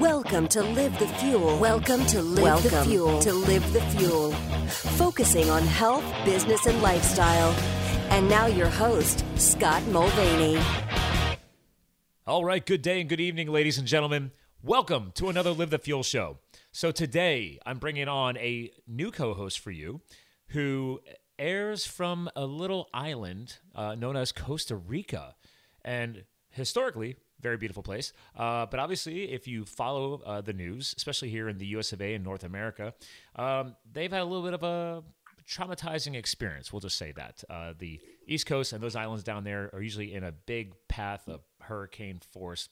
Welcome to Live the Fuel. Welcome to Live Welcome the Fuel. To Live the Fuel. Focusing on health, business, and lifestyle. And now your host, Scott Mulvaney. All right, good day and good evening, ladies and gentlemen. Welcome to another Live the Fuel show. So today I'm bringing on a new co-host for you who airs from a little island uh, known as Costa Rica. And historically, very beautiful place. Uh, but obviously, if you follow uh, the news, especially here in the US of A and North America, um, they've had a little bit of a traumatizing experience. We'll just say that. Uh, the East Coast and those islands down there are usually in a big path of hurricane force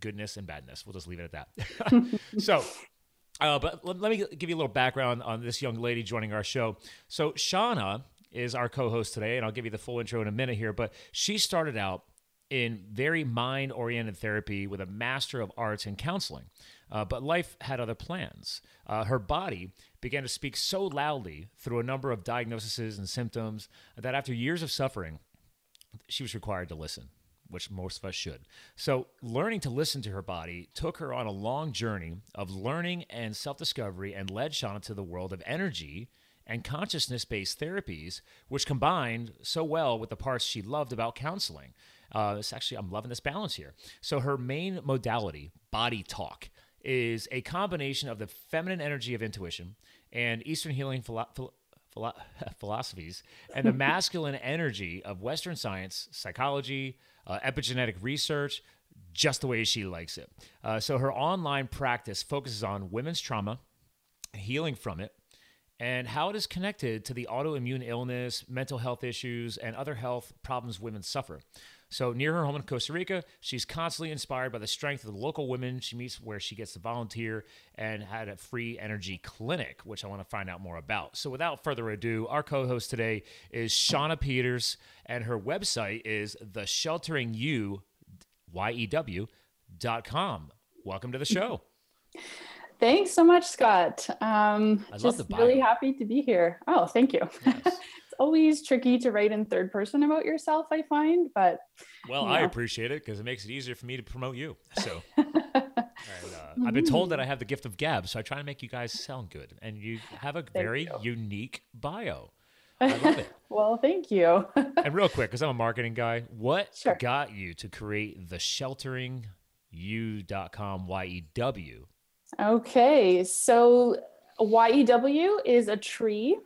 goodness and badness. We'll just leave it at that. so, uh, but let, let, me give you a little background on this young lady joining our show. So, Shauna is our co host today, and I'll give you the full intro in a minute here. But she started out in very mind oriented therapy with a Master of Arts in counseling. Uh, but life had other plans. Uh, her body began to speak so loudly through a number of diagnoses and symptoms that after years of suffering, she was required to listen which most of us should. So, learning to listen to her body took her on a long journey of learning and self discovery and led Shauna to the world of energy and consciousness based therapies, which combined so well with the parts she loved about counseling. Uh, it's actually, I'm loving this balance here. So, her main modality, body talk, is a combination of the feminine energy of intuition and Eastern healing philo- philo- philo- philosophies and the masculine energy of Western science, psychology, uh, epigenetic research, just the way she likes it. Uh, so her online practice focuses on women's trauma, healing from it, and how it is connected to the autoimmune illness, mental health issues, and other health problems women suffer. So, near her home in Costa Rica, she's constantly inspired by the strength of the local women she meets, where she gets to volunteer and had a free energy clinic, which I want to find out more about. So, without further ado, our co host today is Shauna Peters, and her website is the sheltering you, Y-E-W.com. Welcome to the show. Thanks so much, Scott. Um, I love just the bio. really happy to be here. Oh, thank you. Yes. it's always tricky to write in third person about yourself, I find, but Well, you I appreciate it because it makes it easier for me to promote you. So, and, uh, I've been told that I have the gift of gab, so I try to make you guys sound good, and you have a very you. unique bio. I love it. well, thank you. and real quick, because I'm a marketing guy, what Sure. got you to create the shelteringyou.com Y-E-W? Okay, so YEW is a tree.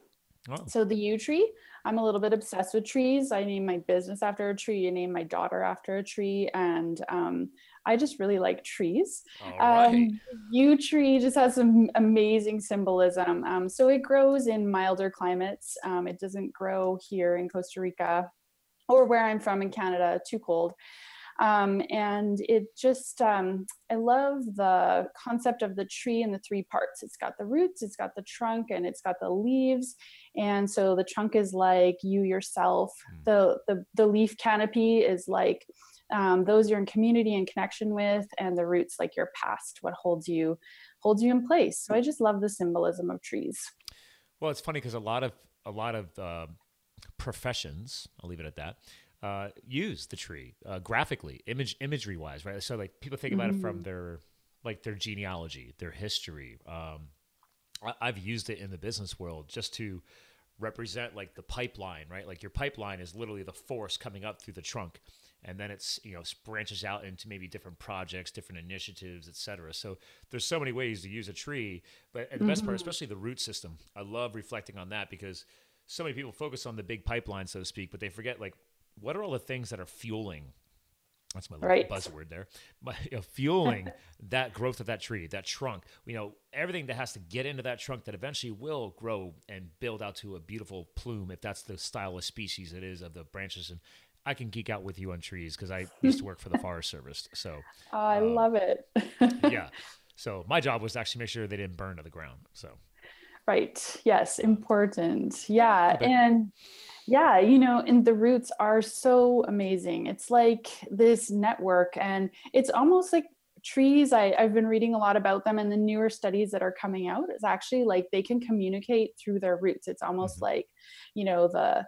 Oh, So the yew tree, I'm a little bit obsessed with trees. I named my business after a tree. I named my daughter after a tree, and um, I just really like trees. all right. Um, yew tree just has some amazing symbolism. Um, so it grows in milder climates. Um, it doesn't grow here in Costa Rica or where I'm from in Canada, too cold. Um, and it just, um, I love the concept of the tree and the three parts. It's got the roots, it's got the trunk, and it's got the leaves. And so the trunk is like you yourself. Hmm. The, the, the leaf canopy is like um, those you're in community and connection with and the roots like your past what holds you holds you in place so i just love the symbolism of trees Well, it's funny because a lot of a lot of uh, professions, I'll leave it at that, uh, use the tree uh, graphically, image imagery wise, right? So like people think about it from their like their genealogy, their history. Um, I, I've used it in the business world just to represent like the pipeline, right? Like your pipeline is literally the force coming up through the trunk, and then it's you know branches out into maybe different projects, different initiatives, etc. So there's so many ways to use a tree, but and the best part, especially the root system, I love reflecting on that because so many people focus on the big pipeline, so to speak, but they forget like what are all the things that are fueling that's my little Right. buzzword there. But, you know, fueling that growth of that tree, that trunk. You know, everything that has to get into that trunk that eventually will grow and build out to a beautiful plume, if that's the style of species it is of the branches. And I can geek out with you on trees because I used to work for the Forest Service. So Oh, i Um, love it yeah, so my job was to actually make sure they didn't burn to the ground. So right yes important yeah Okay. and yeah you know and the roots are so amazing it's like this network and it's almost like trees I, i've been reading a lot about them and the newer studies that are coming out is actually like they can communicate through their roots it's almost Mhm. like you know the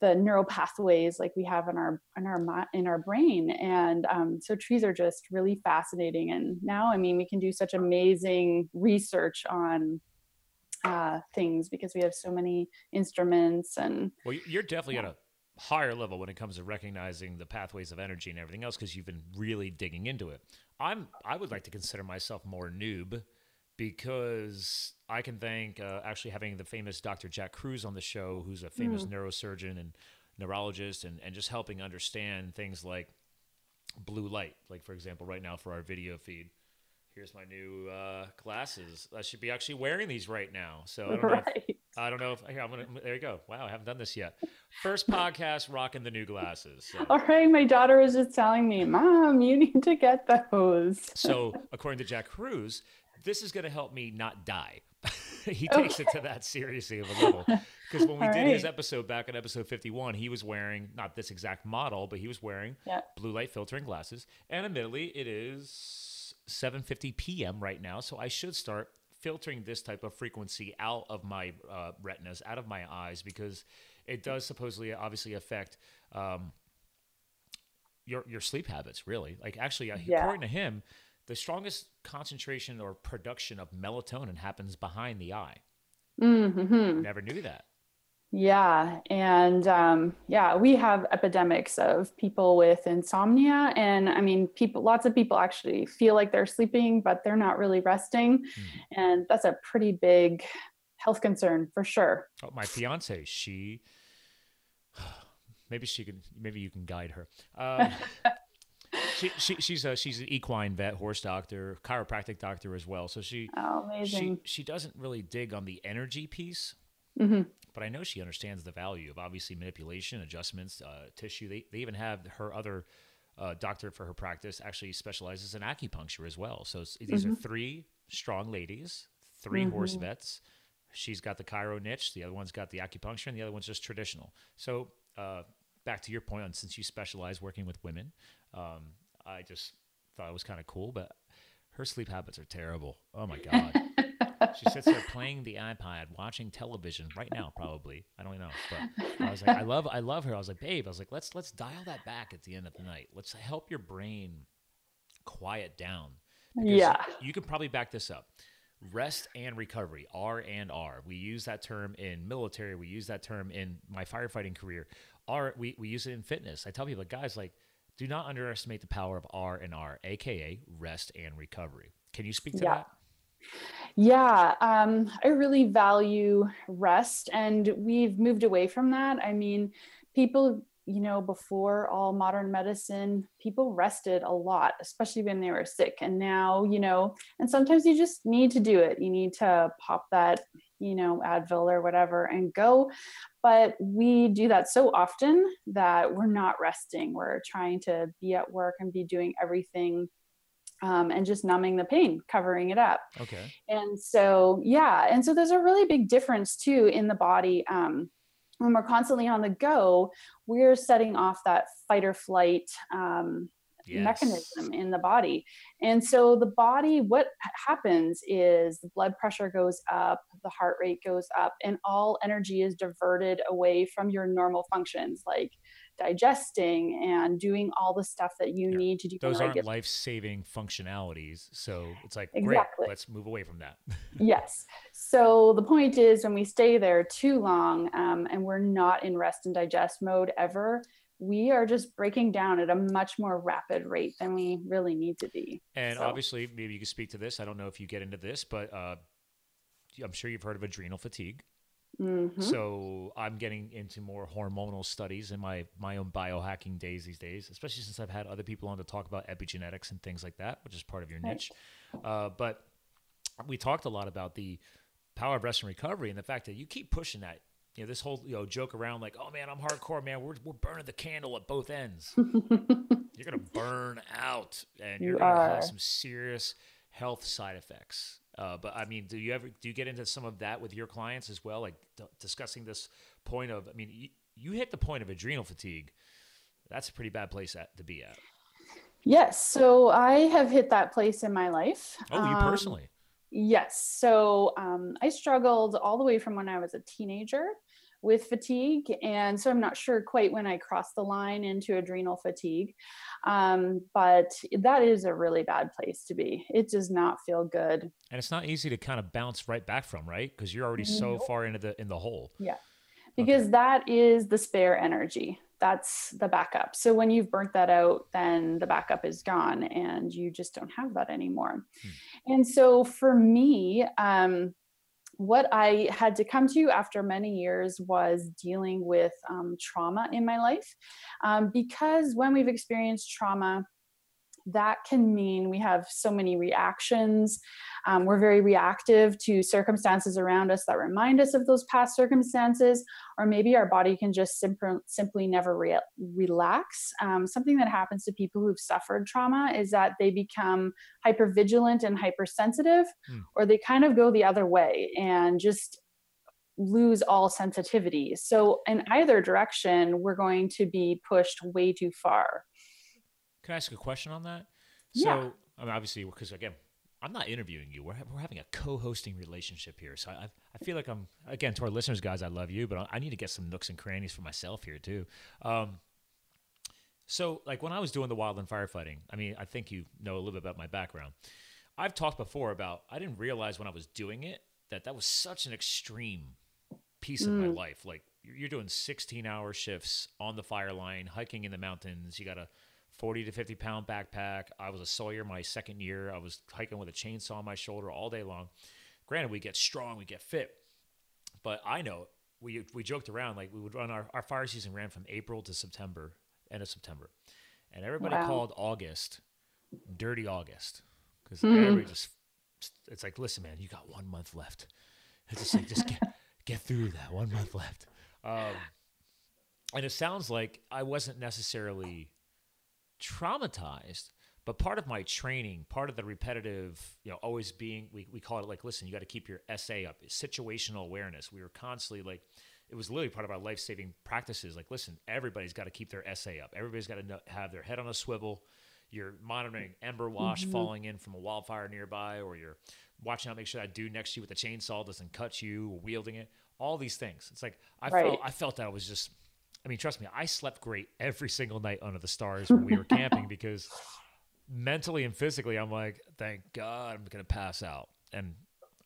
the neural pathways like we have in our in our in our brain and um, so trees are just really fascinating and now i mean we can do such amazing research on uh, things because we have so many instruments and well you're definitely yeah. at a higher level when it comes to recognizing the pathways of energy and everything else because you've been really digging into it i'm i would like to consider myself more noob because I can thank uh, actually having the famous Dr. Jack Kruse on the show, who's a famous mm. neurosurgeon and neurologist, and, and just helping understand things like blue light. Like, for example, right now for our video feed, here's my new uh, glasses. I should be actually wearing these right now. So I don't right. know. If, I don't know if here, I'm gonna. There you go. Wow, I haven't done this yet. First podcast rocking the new glasses. So. All right, my daughter was just telling me, Mom, you need to get those. so according to Jack Kruse, this is going to help me not die. he takes okay. it to that seriously of a level. Because when we All did right. his episode back in episode 51, he was wearing not this exact model, but he was wearing yeah. blue light filtering glasses. And admittedly, it is 7:50 p.m. right now, so I should start filtering this type of frequency out of my uh, retinas, out of my eyes, because it does supposedly obviously affect um, your your sleep habits. Really, like actually, uh, yeah. according to him the strongest concentration or production of melatonin happens behind the eye. Mm-hmm. Never knew that. Yeah. And um, yeah, we have epidemics of people with insomnia. And I mean, people, lots of people actually feel like they're sleeping, but they're not really resting. Mm. And that's a pretty big health concern for sure. Oh, my fiance, she, maybe she can, maybe you can guide her. Um, she, she, she's a she's an equine vet, horse doctor, chiropractic doctor as well. So she oh, amazing. She she doesn't really dig on the energy piece, mm-hmm. but I know she understands the value of obviously manipulation, adjustments, uh, tissue. They they even have her other uh, doctor for her practice actually specializes in acupuncture as well. So these mm-hmm. are three strong ladies, 3 mm-hmm. horse vets. She's got the chiro niche. The other one's got the acupuncture, and the other one's just traditional. So uh, back to your point on since you specialize working with women, um, I just thought it was kind of cool, but her sleep habits are terrible. Oh my god. She sits there playing the iPad, watching television right now, probably. I don't know, but I was like, I love, I love her. I was like, babe, I was like, let's let's dial that back at the end of the night. Let's help your brain quiet down. Yeah, you can probably back this up. Rest and recovery, R and R. We use that term in military. We use that term in my firefighting career. R, we, we use it in fitness. I tell people, guys, like do not underestimate the power of R and R, aka rest and recovery. Can you speak to yeah. that? Yeah, um, I really value rest, and we've moved away from that. I mean, people, you know, before all modern medicine, people rested a lot, especially when they were sick. And now, you know, and sometimes you just need to do it. You need to pop that you know, Advil or whatever and go. But we do that so often that we're not resting. We're trying to be at work and be doing everything um, and just numbing the pain, covering it up. Okay. And so, yeah. And so there's a really big difference too in the body. Um, when we're constantly on the go, we're setting off that fight or flight um, yes. mechanism in the body. And so the body, what happens is the blood pressure goes up, the heart rate goes up, and all energy is diverted away from your normal functions like digesting and doing all the stuff that you yeah. need to do. Those aren't life saving functionalities. So it's like, exactly. great, let's move away from that. yes. So the point is, when we stay there too long um, and we're not in rest and digest mode ever, we are just breaking down at a much more rapid rate than we really need to be. And so. obviously, maybe you can speak to this. I don't know if you get into this, but uh, I'm sure you've heard of adrenal fatigue. Mm-hmm. So I'm getting into more hormonal studies in my my own biohacking days these days, especially since I've had other people on to talk about epigenetics and things like that, which is part of your niche. Uh, but we talked a lot about the power of rest and recovery and the fact that you keep pushing that you know, this whole you know joke around like, oh man, I'm hardcore, man. We're we're burning the candle at both ends. you're gonna burn out, and you're gonna are. have some serious health side effects. Uh, but I mean, do you ever do you get into some of that with your clients as well, like d- discussing this point of? I mean, you, you hit the point of adrenal fatigue. That's a pretty bad place at, to be at. Yes, so I have hit that place in my life. Oh, you um, personally? Yes. So um, I struggled all the way from when I was a teenager with fatigue. And so I'm not sure quite when I crossed the line into adrenal fatigue. Um, but that is a really bad place to be. It does not feel good. And it's not easy to kind of bounce right back from, right? Because you're already so Nope. far into the in the hole. Yeah. Because that is the spare energy. That's the backup. So when you've burnt that out, then the backup is gone and you just don't have that anymore. And so for me, um, what I had to come to after many years was dealing with um, trauma in my life. Um, because when we've experienced trauma, that can mean we have so many reactions. Um, we're very reactive to circumstances around us that remind us of those past circumstances, or maybe our body can just simp- simply never re- relax. Um, something that happens to people who've suffered trauma is that they become hypervigilant and hypersensitive, Hmm. or they kind of go the other way and just lose all sensitivity. So, in either direction, we're going to be pushed way too far. Can I ask a question on that? Yeah. So, I mean, obviously, because again, I'm not interviewing you. We're, we're having a co-hosting relationship here. So I, I feel like I'm again to our listeners, guys. I love you, but I, need to get some nooks and crannies for myself here too. Um, so, like when I was doing the wildland firefighting, I mean, I think you know a little bit about my background. I've talked before about I didn't realize when I was doing it that that was such an extreme piece of my Mm. life. Like you're doing 16 hour shifts on the fire line, hiking in the mountains. You got a 40 to 50 pound backpack. I was a sawyer my second year. I was hiking with a chainsaw on my shoulder all day long. Granted, we get strong, we get fit, but I know we we joked around like we would run our, our fire season ran from April to September, end of September, and everybody Wow. called August dirty August because Mhm. everybody just it's like listen man you got one month left it's just like just get get through that one month left um, and it sounds like I wasn't necessarily traumatized but part of my training part of the repetitive you know always being we, we call it like listen you got to keep your sa up situational awareness. We were constantly like it was literally part of our life-saving practices. Like listen everybody's got to keep their sa up. Everybody's got to have their head on a swivel. You're monitoring ember wash mm-hmm. falling in from a wildfire nearby or you're watching out make sure that dude next to you with the chainsaw doesn't cut you or wielding it. All these things. It's like i Right. felt i felt that I was just i mean trust me i slept great every single night under the stars when we were camping because mentally and physically i'm like thank god i'm gonna pass out and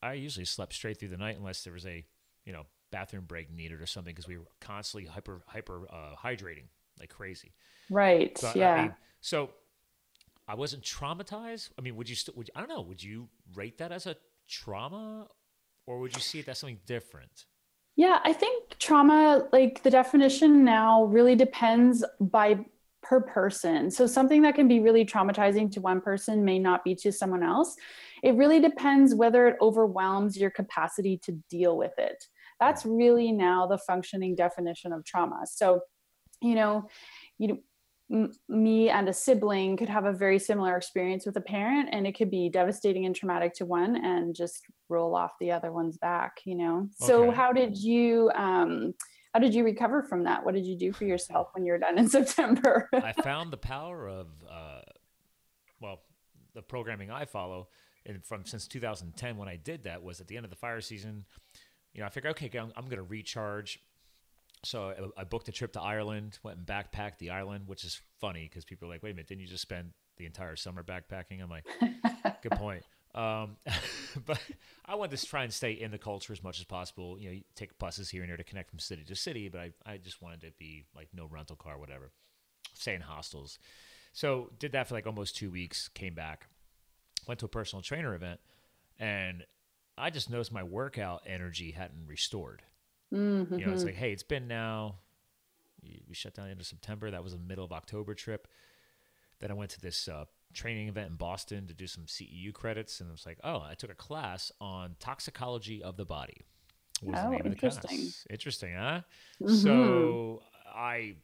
i usually slept straight through the night unless there was a you know bathroom break needed or something because we were constantly hyper hyper uh, hydrating like crazy Right. so, I yeah. mean, so I wasn't traumatized. I mean, would you still? Would you, I don't know. Would you rate that as a trauma, or would you see it as something different? Yeah, I think trauma, like the definition now, really depends by per person. So something that can be really traumatizing to one person may not be to someone else. It really depends whether it overwhelms your capacity to deal with it. That's really now the functioning definition of trauma. So, you know, you know, m- me and a sibling could have a very similar experience with a parent and it could be devastating and traumatic to one and just roll off the other one's back you know so how did you um how did you recover from that what did you do for yourself when you're done in september I found the power of, uh, well, the programming I follow, and from since 2010 when I did that was at the end of the fire season. You know, I figured, okay, I'm, I'm going to recharge. So I, I booked a trip to Ireland, went and backpacked the island, which is funny because people are like, wait a minute, didn't you just spend the entire summer backpacking? I'm like, good point. Um, but I wanted to try and stay in the culture as much as possible. You know, you take buses here and there to connect from city to city, but I, I just wanted to be like no rental car, whatever. Stay in hostels. So did that for like almost two weeks. Came back, went to a personal trainer event, and I just noticed my workout energy hadn't restored. Mhm. You know, it's like, hey, it's been now. We shut down the end of September. That was a middle of October trip. Then I went to this uh, training event in Boston to do some CEU credits, and it was like, oh, I took a class on toxicology of the body. Was the Oh, name of the interesting. class. Interesting, huh? Mhm. So I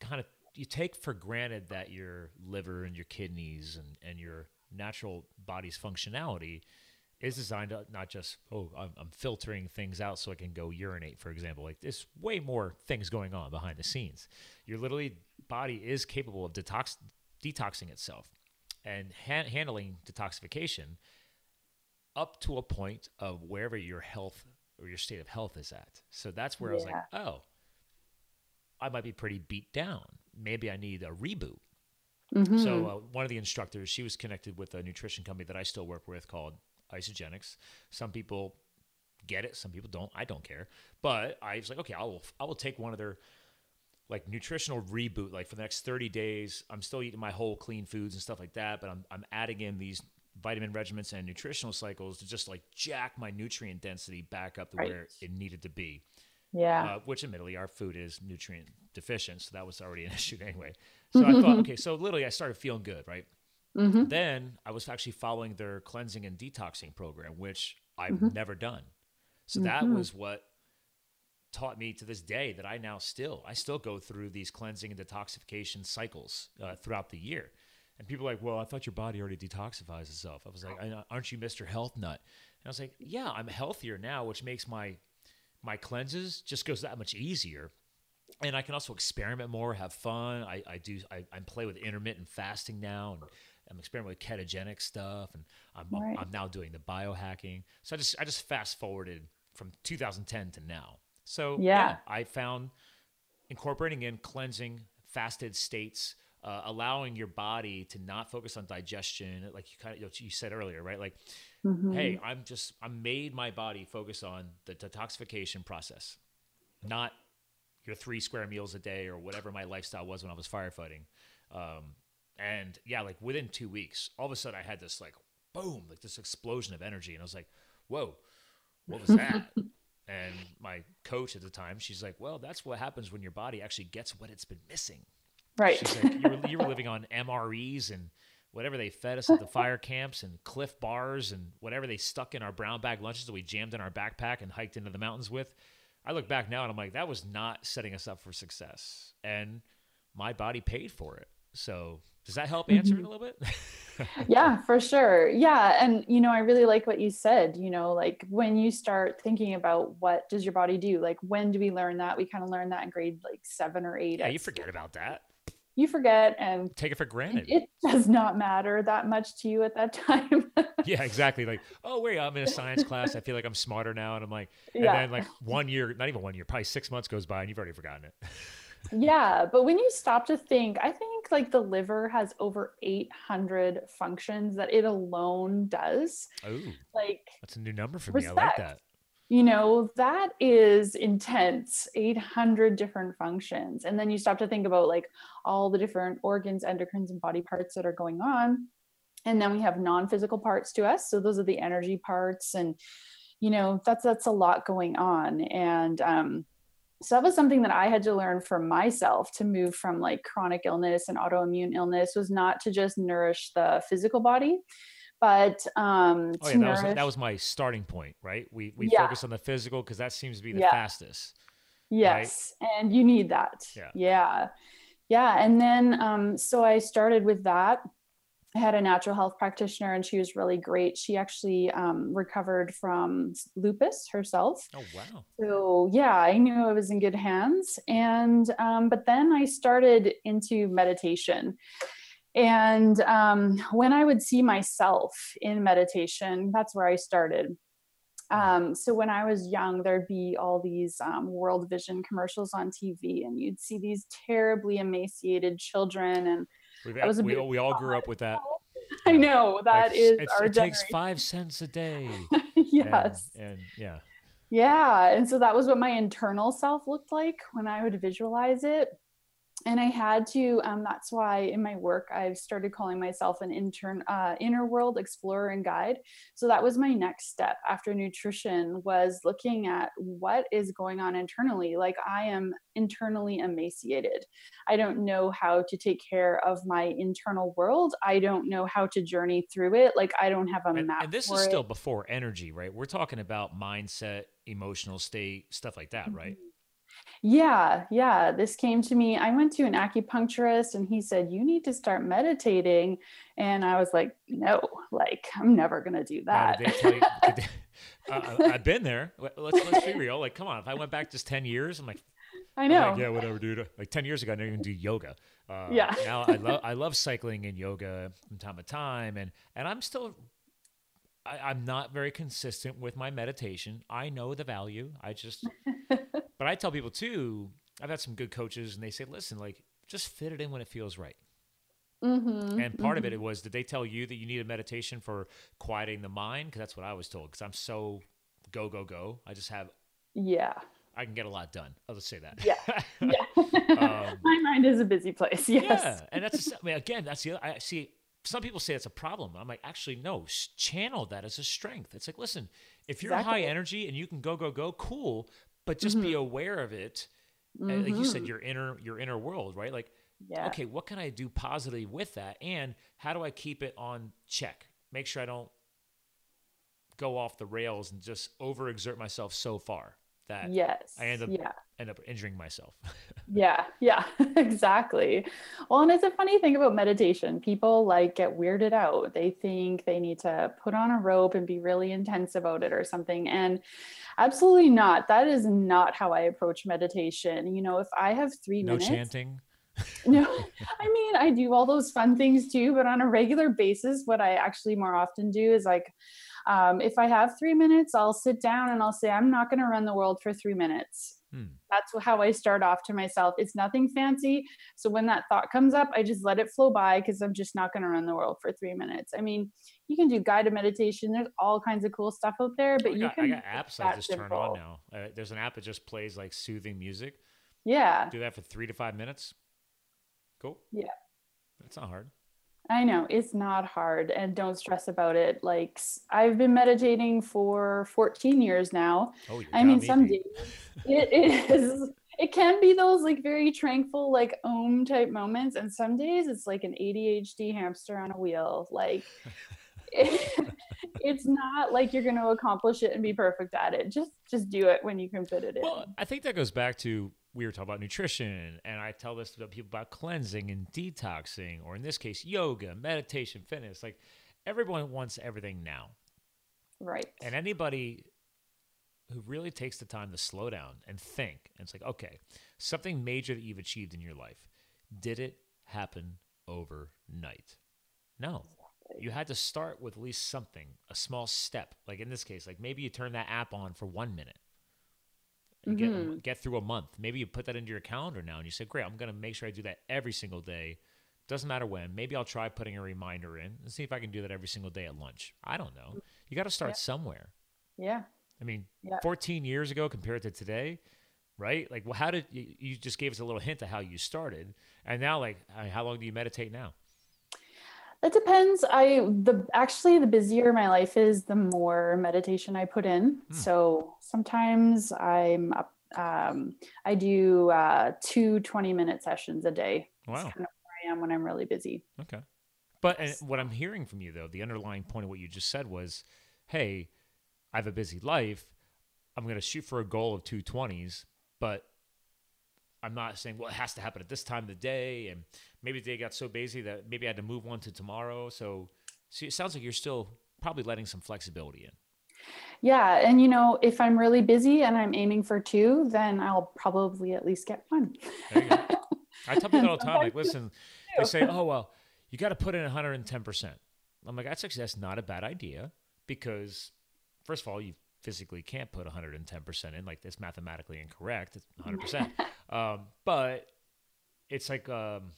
kind of you take for granted that your liver and your kidneys and, and your natural body's functionality is designed to not just oh I'm, I'm filtering things out so I can go urinate for example like there's way more things going on behind the scenes your literally body is capable of detox detoxing itself and ha- handling detoxification up to a point of wherever your health or your state of health is at. So that's where I was like, oh, I might be pretty beat down. Maybe I need a reboot. Mhm. So uh, one of the instructors, she was connected with a nutrition company that I still work with called Isagenix. Some people get it, some people don't. I don't care. But I was like, okay, I will I will take one of their like nutritional reboot. Like for the next 30 days, I'm still eating my whole clean foods and stuff like that, but I'm I'm adding in these vitamin regimens and nutritional cycles to just like jack my nutrient density back up to where it needed to be yeah. uh, which admittedly our food is nutrient deficient, so that was already an issue anyway. So I thought, okay, so literally I started feeling good, right? Hmm Then I was actually following their cleansing and detoxing program, which I've Mhm. never done. So that Mhm. was what taught me to this day that I now still I still go through these cleansing and detoxification cycles uh, throughout the year. And people are like, well, I thought your body already detoxifies itself. I was like, aren't you Mr. Health Nut? And I was like, yeah, I'm healthier now, which makes my my cleanses just goes that much easier. And I can also experiment more, have fun. I, I do I, I play with intermittent fasting now and I'm experimenting with ketogenic stuff and I'm Right. I'm now doing the biohacking. So I just I just fast forwarded from 2010 to now. So Yeah. I found incorporating in cleansing fasted states uh, allowing your body to not focus on digestion like you kind of you said earlier right like Mhm. hey i'm just i made my body focus on the detoxification process not your three square meals a day or whatever my lifestyle was when i was firefighting um, and yeah like within two weeks all of a sudden i had this like boom like this explosion of energy and i was like whoa what was that and my coach at the time she's like well that's what happens when your body actually gets what it's been missing Right. She's like, you were, you were living on MREs and whatever they fed us at the fire camps and Clif bars and whatever they stuck in our brown bag lunches that we jammed in our backpack and hiked into the mountains with. I look back now and I'm like, that was not setting us up for success. And my body paid for it. So does that help answer it a mm-hmm. little bit? yeah, for sure. Yeah. And, you know, I really like what you said, you know, like when you start thinking about what does your body do? Like, when do we learn that? We kind of learn that in grade like seven or eight. yeah, you forget about that. You forget. And Take it for granted. it does not matter that much to you at that time. yeah, exactly. Like, oh wait, I'm in a science class. I feel like I'm smarter now, and I'm like, and Yeah. then like one year, not even one year, probably six months goes by, and you've already forgotten it. yeah. But when you stop to think, I think like the liver has over 800 functions that it alone does. Oh, Like, that's a new number for me. I like that. you know that is intense 800 different functions and then you stop to think about like all the different organs endocrines and body parts that are going on and then we have non-physical parts to us so those are the energy parts and you know that's that's a lot going on and um so that was something that i had to learn for myself to move from like chronic illness and autoimmune illness was not to just nourish the physical body but um Oh to yeah, that was nourish that was my starting point, right? We we Yeah. focus on the physical because that seems to be the Yeah. fastest. Yes, and you need that. Yeah. Yeah. Yeah. And then um, so I started with that. I had a natural health practitioner and she was really great. She actually um, recovered from lupus herself. Oh wow. So yeah, I knew I was in good hands. And um, but then I started into meditation. And um, when I would see myself in meditation, that's where I started. Um, so when I was young, there'd be all these um, World Vision commercials on TV, and you'd see these terribly emaciated children. And We've, That was a we, we all grew up with that. I know that Like, is our it takes five cents a day. yes. And, and yeah. Yeah. And so that was what my internal self looked like when I would visualize it. And I had to, um, that's why in my work, I've started calling myself an intern, uh, inner world explorer and guide. So that was my next step after nutrition was looking at what is going on internally. Like I am internally emaciated. I don't know how to take care of my internal world. I don't know how to journey through it. Like I don't have a And, map. and this is it. still before energy, right? We're talking about mindset, emotional state, stuff like that, right? Yeah, yeah. This came to me. I went to an acupuncturist and he said, You need to start meditating. And I was like, No, like, I'm never going to do that. did they tell you, they- uh, I- I've been there. Let- Let's let's be real. Like, come on. If I went back just ten years, I'm like, I know. like, yeah, whatever, dude. Like ten years ago, I didn't even do yoga. Uh, Yeah. Now I love I love cycling and yoga from time to time, and and I'm still I, am not very consistent with my meditation. I know the value. I just, but I tell people too. I've had some good coaches, and they say, "Listen, like, just fit it in when it feels right." Mm-hmm, and part mm-hmm. of it was, did they tell you that you needed meditation for quieting the mind? Because that's what I was told. Because I'm so go go go. I just have yeah. I can get a lot done. I'll just say that. Yeah, yeah. um, My mind is a busy place. Yes. Yeah, and that's I mean, again, that's the other, I see. Some people say it's a problem. I'm like, actually, no. Channel that as a strength. It's like, listen, if you're exactly. high energy and you can go go go, cool. But just mm-hmm. be aware of it. Mm-hmm. Like you said, mm-hmm. your inner your inner world, right? Like, yeah. okay, what can I do positively with that, and how do I keep it on check? Make sure I don't go off the rails and just overexert myself so far that yes I end up yeah. end up injuring myself. yeah, yeah, exactly. Well, and it's a funny thing about meditation. People like get weirded out. They think they need to put on a rope and be really intense about it or something. And absolutely not. That is not how I approach meditation. You know, if I have three no minutes. No chanting. no, I mean, I do all those fun things too, but on a regular basis, what I actually more often do is like, um, if I have three minutes, I'll sit down and I'll say, I'm not going to run the world for three minutes. Hmm. That's how I start off to myself. It's nothing fancy. So when that thought comes up, I just let it flow by because I'm just not going to run the world for three minutes. I mean, you can do guided meditation. There's all kinds of cool stuff out there, but I you got, can. I got apps I just turn on now. Uh, there's an app that just plays like soothing music. Yeah. Do that for three to five minutes. Cool. Yeah. That's not hard. I know it's not hard and don't stress about it. Like I've been meditating for 14 years now. Oh, I mean, some days it is, it can be those like very tranquil, like om type moments. And some days it's like an ADHD hamster on a wheel. Like it, it's not like you're going to accomplish it and be perfect at it. Just, just do it when you can fit it in. Well, I think that goes back to we were talking about nutrition, and I tell this to people about cleansing and detoxing, or in this case, yoga, meditation, fitness. Like everyone wants everything now. Right. And anybody who really takes the time to slow down and think, and it's like, okay, something major that you've achieved in your life, did it happen overnight? No. You had to start with at least something, a small step. Like in this case, like maybe you turn that app on for one minute mm-hmm. get get through a month. Maybe you put that into your calendar now, and you say, "Great, I'm going to make sure I do that every single day." Doesn't matter when. Maybe I'll try putting a reminder in and see if I can do that every single day at lunch. I don't know. You got to start yeah. somewhere. Yeah. I mean, yeah. 14 years ago compared to today, right? Like, well, how did you, you just gave us a little hint of how you started, and now, like, how long do you meditate now? It depends. I the actually the busier my life is, the more meditation I put in. Hmm. So sometimes I'm up. Um, I do uh, two 20 minute sessions a day. Wow. That's kind of where I am when I'm really busy. Okay. But what I'm hearing from you though, the underlying point of what you just said was, hey, I have a busy life. I'm going to shoot for a goal of 220s, but I'm not saying well it has to happen at this time of the day, and maybe the day got so busy that maybe I had to move one to tomorrow. So, so it sounds like you're still probably letting some flexibility in. Yeah, and you know, if I'm really busy and I'm aiming for two, then I'll probably at least get one. I tell people all the time, like, listen, they say, oh well, you got to put in 110 percent. I'm like, that's actually that's not a bad idea because first of all, you physically can't put 110% in like this mathematically incorrect it's 100% um, but it's like um,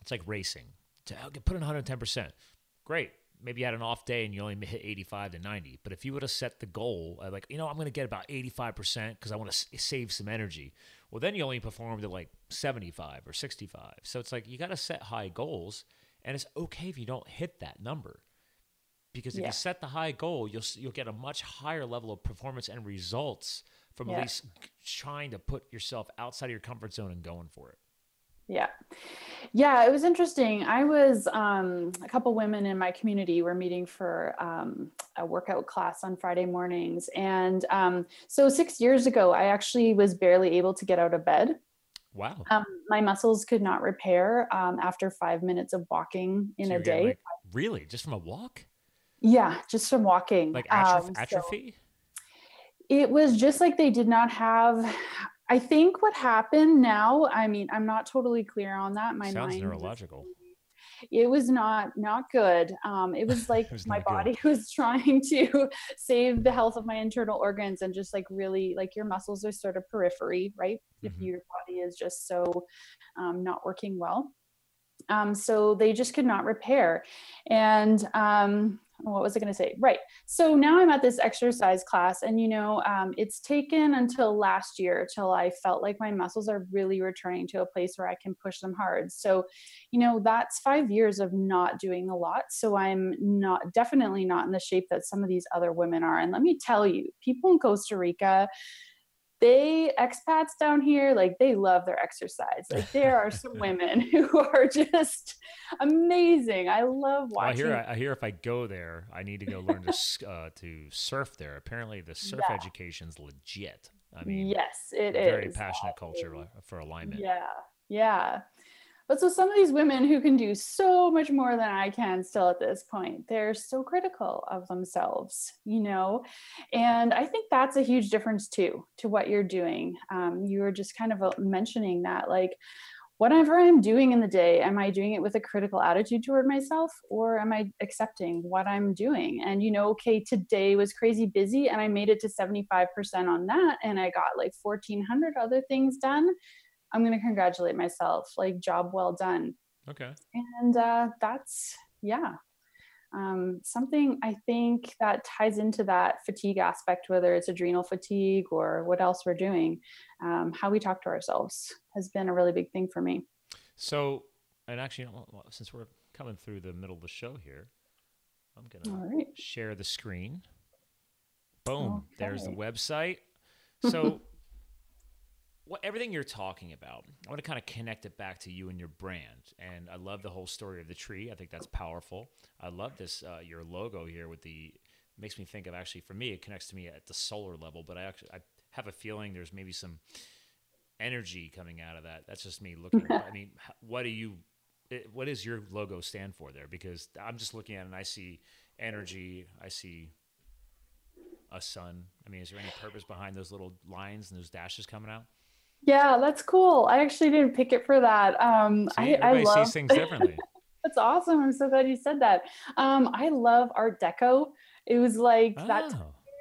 it's like racing. To put in 110% great. Maybe you had an off day and you only hit 85 to 90 but if you would have set the goal like you know i'm going to get about 85% because i want to s- save some energy well then you only performed at like 75 or 65 so it's like you got to set high goals and it's okay if you don't hit that number because if yeah. you set the high goal, you'll you'll get a much higher level of performance and results from yeah. at least trying to put yourself outside of your comfort zone and going for it. Yeah. Yeah, it was interesting. I was um, a couple women in my community were meeting for um, a workout class on Friday mornings. And um, so six years ago, I actually was barely able to get out of bed. Wow. Um, my muscles could not repair um, after five minutes of walking in so a day. Like, really? Just from a walk? Yeah, just from walking. Like atrophy? Um, atrophy? So it was just like they did not have. I think what happened now. I mean, I'm not totally clear on that. My Sounds mind neurological. it was not not good um, it was like it was my body good. was trying to save the health of my internal organs and just like really like your muscles are sort of periphery right mm-hmm. if your body is just so um, not working well um, so they just could not repair and um, what was I going to say? Right. So now I'm at this exercise class, and you know, um, it's taken until last year till I felt like my muscles are really returning to a place where I can push them hard. So, you know, that's five years of not doing a lot. So I'm not definitely not in the shape that some of these other women are. And let me tell you, people in Costa Rica, they expats down here like they love their exercise. Like there are some women who are just amazing. I love watching well, I hear I hear if I go there I need to go learn to uh, to surf there. Apparently the surf yeah. education's legit. I mean yes it very is. very passionate culture for alignment. Yeah yeah but so some of these women who can do so much more than I can still at this point, they're so critical of themselves, you know? And I think that's a huge difference too, to what you're doing. Um, you were just kind of uh, mentioning that, like, whatever I'm doing in the day, am I doing it with a critical attitude toward myself or am I accepting what I'm doing? And, you know, okay, today was crazy busy and I made it to 75% on that and I got like 1,400 other things done I'm going to congratulate myself. Like, job well done. Okay. And uh, that's, yeah. Um, something I think that ties into that fatigue aspect, whether it's adrenal fatigue or what else we're doing, um, how we talk to ourselves has been a really big thing for me. So, and actually, since we're coming through the middle of the show here, I'm going right. to share the screen. Boom. Okay. There's the website. So, what everything you're talking about, I want to kind of connect it back to you and your brand. And I love the whole story of the tree. I think that's powerful. I love this uh, your logo here with the makes me think of actually for me it connects to me at the solar level. But I actually I have a feeling there's maybe some energy coming out of that. That's just me looking. I mean, what do you? What does your logo stand for there? Because I'm just looking at it and I see energy. I see a sun. I mean, is there any purpose behind those little lines and those dashes coming out? Yeah, that's cool. I actually didn't pick it for that. Um, See, I, I love... sees things differently. that's awesome. I'm so glad you said that. Um, I love Art Deco. It was like oh. that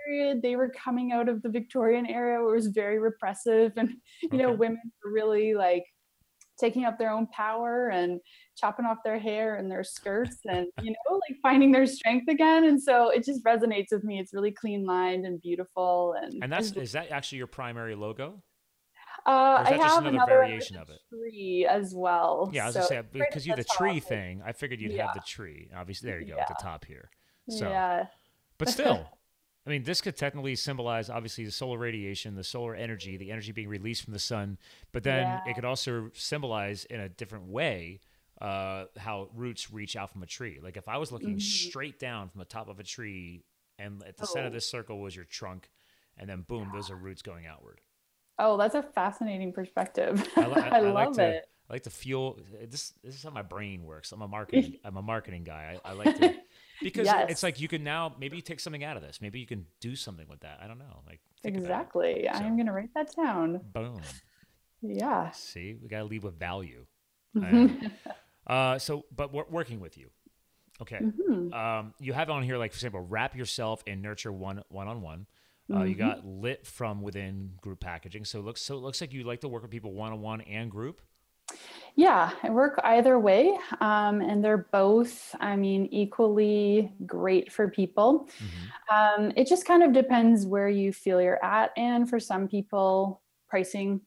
period. They were coming out of the Victorian era where it was very repressive, and you okay. know, women were really like taking up their own power and chopping off their hair and their skirts and you know like finding their strength again and so it just resonates with me it's really clean lined and beautiful and and that's is that actually your primary logo uh, I have another variation of it. Tree as well. Yeah, I was so, gonna say because you the tree thing. I figured you'd yeah. have the tree. Obviously, there you go yeah. at the top here. So, yeah. But still, I mean, this could technically symbolize obviously the solar radiation, the solar energy, the energy being released from the sun. But then yeah. it could also symbolize in a different way uh, how roots reach out from a tree. Like if I was looking mm-hmm. straight down from the top of a tree, and at the oh. center of oh. this circle was your trunk, and then boom, those are roots going outward. Oh, that's a fascinating perspective. I, I, I, I love like to, it. I like to feel this. This is how my brain works. I'm a marketing. I'm a marketing guy. I, like to because yes. it's like you can now maybe take something out of this. Maybe you can do something with that. I don't know. Like exactly. So, I'm gonna write that down. Boom. Yeah. See, we gotta leave with value. Uh, so, but we're working with you. Okay. Mm-hmm. Um, you have on here, like for example, wrap yourself and nurture one one on one. Uh, mm-hmm. You got lit from within group packaging. So it looks so it looks like you like to work with people one on one and group. Yeah, I work either way, um, and they're both, I mean, equally great for people. Mm-hmm. Um, it just kind of depends where you feel you're at, and for some people, pricing.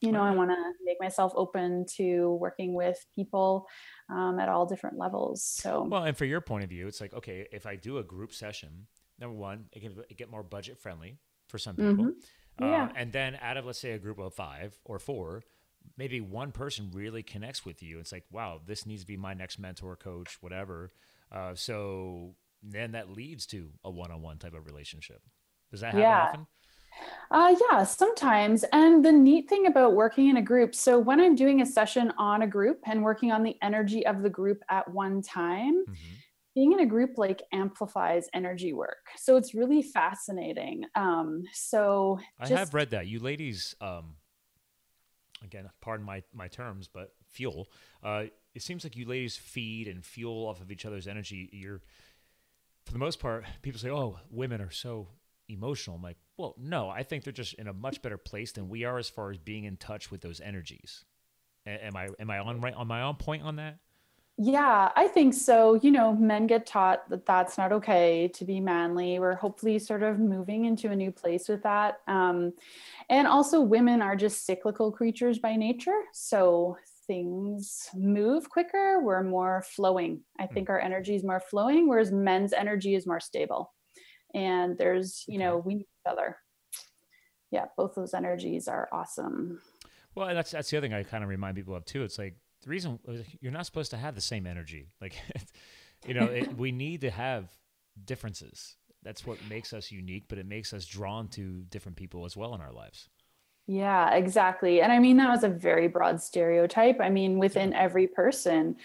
You know, I want to make myself open to working with people um, at all different levels. So, well, and for your point of view, it's like, okay, if I do a group session, number one, it can get more budget friendly for some people. Mm-hmm. Yeah. Uh, and then out of let's say a group of five or four, maybe one person really connects with you. It's like, wow, this needs to be my next mentor, coach, whatever. Uh, so then that leads to a one-on-one type of relationship. Does that happen yeah. often? Uh, yeah, sometimes. And the neat thing about working in a group, so when I'm doing a session on a group and working on the energy of the group at one time, mm-hmm being in a group like amplifies energy work so it's really fascinating um so just... i have read that you ladies um again pardon my my terms but fuel uh it seems like you ladies feed and fuel off of each other's energy. You're, for the most part, people say, "Oh, women are so emotional." I'm like, well, no, I think they're just in a much better place than we are as far as being in touch with those energies. A- am I am I on right on my on point on that? Yeah, I think so. You know, men get taught that that's not okay to be manly. We're hopefully sort of moving into a new place with that. Um, and also, women are just cyclical creatures by nature. So things move quicker. We're more flowing. I think mm. our energy is more flowing, whereas men's energy is more stable. And there's, you know, we need each other. Yeah, both those energies are awesome. Well, that's that's the other thing I kind of remind people of too. It's like the reason you're not supposed to have the same energy. Like, you know, it, we need to have differences. That's what makes us unique, but it makes us drawn to different people as well in our lives. Yeah, exactly. And I mean, that was a very broad stereotype. I mean, within every person,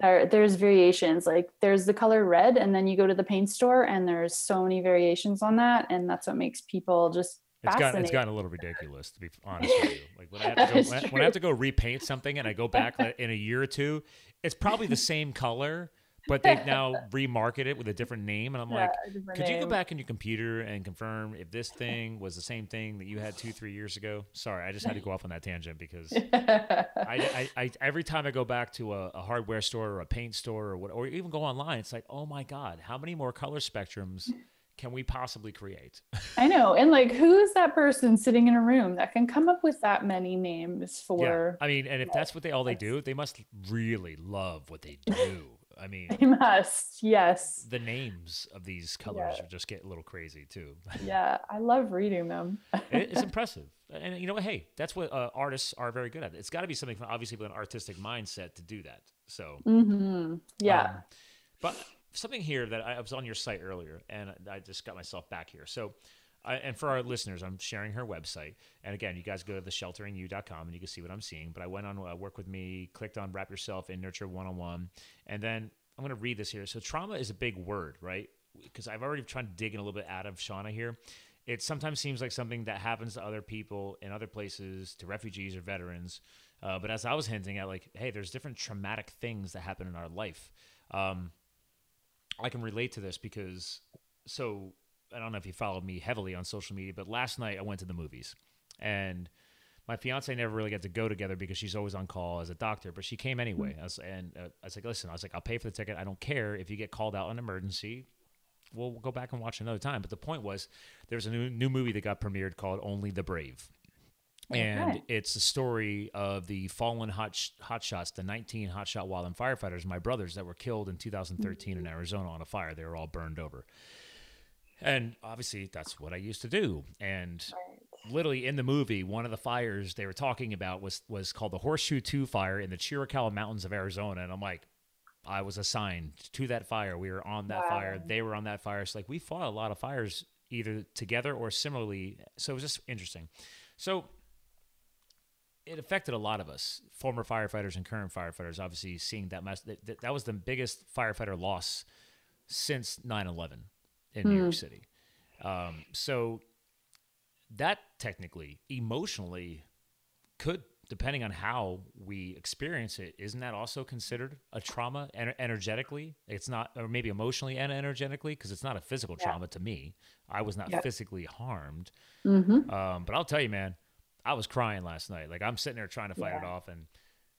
there, there's variations. Like there's the color red, and then you go to the paint store, and there's so many variations on that. And that's what makes people just it's gotten it's gotten a little ridiculous to be honest with you. Like when I have to go when, when I have to go repaint something and I go back in a year or two, it's probably the same color, but they've now remarketed it with a different name, and I'm yeah, like, could name. you go back in your computer and confirm if this thing was the same thing that you had two three years ago? Sorry, I just had to go off on that tangent because I, I, I, every time I go back to a, a, hardware store or a paint store or what, or even go online, it's like, oh my god, how many more color spectrums? Can we possibly create? I know. And like, who's that person sitting in a room that can come up with that many names for? Yeah. I mean, and if that's what they all they do, they must really love what they do. I mean, they must. Yes. The names of these colors yeah. just get a little crazy too. yeah, I love reading them. it's impressive, and you know what? Hey, that's what uh, artists are very good at. It's got to be something from obviously with an artistic mindset to do that. So, mm-hmm. yeah. Um, but something here that I, was on your site earlier, and I just got myself back here. So, I, and for our listeners, I'm sharing her website. And again, you guys go to theshelteringyou.com and you can see what I'm seeing. But I went on uh, Work With Me, clicked on Wrap Yourself in Nurture 101. And then I'm going to read this here. So, trauma is a big word, right? Because I've already tried to dig in a little bit out of Shauna here. It sometimes seems like something that happens to other people in other places, to refugees or veterans. Uh, but as I was hinting at, like, hey, there's different traumatic things that happen in our life. Um, I can relate to this because so I don't know if you followed me heavily on social media, but last night I went to the movies and my fiance never really got to go together because she's always on call as a doctor, but she came anyway. Mm-hmm. I was, and uh, I was like, listen, I was like, I'll pay for the ticket. I don't care if you get called out on emergency. We'll, we'll go back and watch another time. But the point was, there's a new new movie that got premiered called Only the Brave. And okay. it's the story of the fallen hot sh- hotshots, the 19 hotshot wildland firefighters, my brothers that were killed in 2013 mm-hmm. in Arizona on a fire. They were all burned over. And obviously, that's what I used to do. And right. literally in the movie, one of the fires they were talking about was was called the Horseshoe Two fire in the Chiricahua Mountains of Arizona. And I'm like, I was assigned to that fire. We were on that wow. fire. They were on that fire. It's like we fought a lot of fires either together or similarly. So it was just interesting. So it affected a lot of us, former firefighters and current firefighters. Obviously, seeing that mess, that, that was the biggest firefighter loss since 9/11 in mm. New York hmm. City. Um, so that technically, emotionally, could depending on how we experience it, isn't that also considered a trauma ener- energetically? It's not, or maybe emotionally and energetically, because it's not a physical yeah. trauma to me. I was not physically harmed. Mm-hmm. Um, but I'll tell you, man I was crying last night. Like I'm sitting there trying to fight yeah. it off, and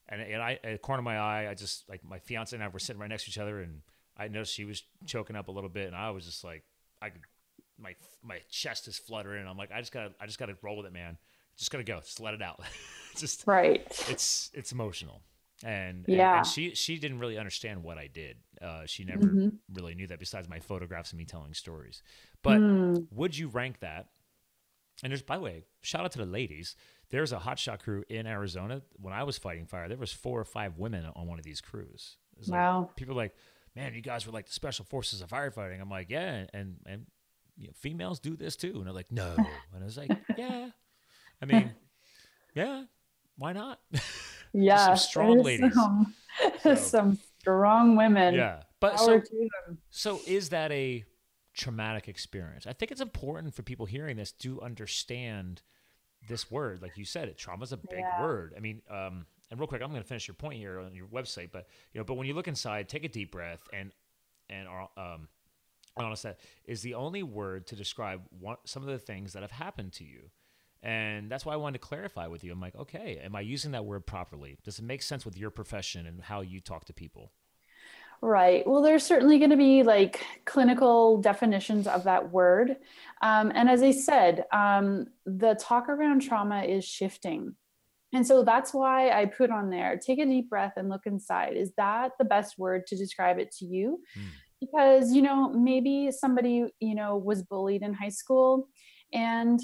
and and I at the corner of my eye, I just like my fiance and I were sitting right next to each other, and I noticed she was choking up a little bit, and I was just like, I could, my my chest is fluttering, and I'm like, I just gotta I just gotta roll with it, man. Just gotta go, just let it out. just right. It's it's emotional. And, yeah. and, and she she didn't really understand what I did. Uh, she never mm-hmm. really knew that. Besides my photographs and me telling stories, but mm. would you rank that and there's, by the way, shout out to the ladies. There's a hotshot crew in Arizona. When I was fighting fire, there was four or five women on one of these crews. Wow. Like, people like, man, you guys were like the special forces of firefighting. I'm like, yeah, and and you know, females do this too. And they're like, no. And I was like, yeah. I mean, yeah, why not? Yeah, some strong ladies. Some, so, some strong women. Yeah, but Power so so is that a traumatic experience. I think it's important for people hearing this to understand this word. Like you said, it trauma is a big yeah. word. I mean, um, and real quick, I'm going to finish your point here on your website, but you know, but when you look inside, take a deep breath, and and um, honest that is the only word to describe one, some of the things that have happened to you. And that's why I wanted to clarify with you. I'm like, okay, am I using that word properly? Does it make sense with your profession and how you talk to people? Right. Well, there's certainly going to be like clinical definitions of that word. Um, and as I said, um, the talk around trauma is shifting. And so that's why I put on there take a deep breath and look inside. Is that the best word to describe it to you? Mm. Because, you know, maybe somebody, you know, was bullied in high school and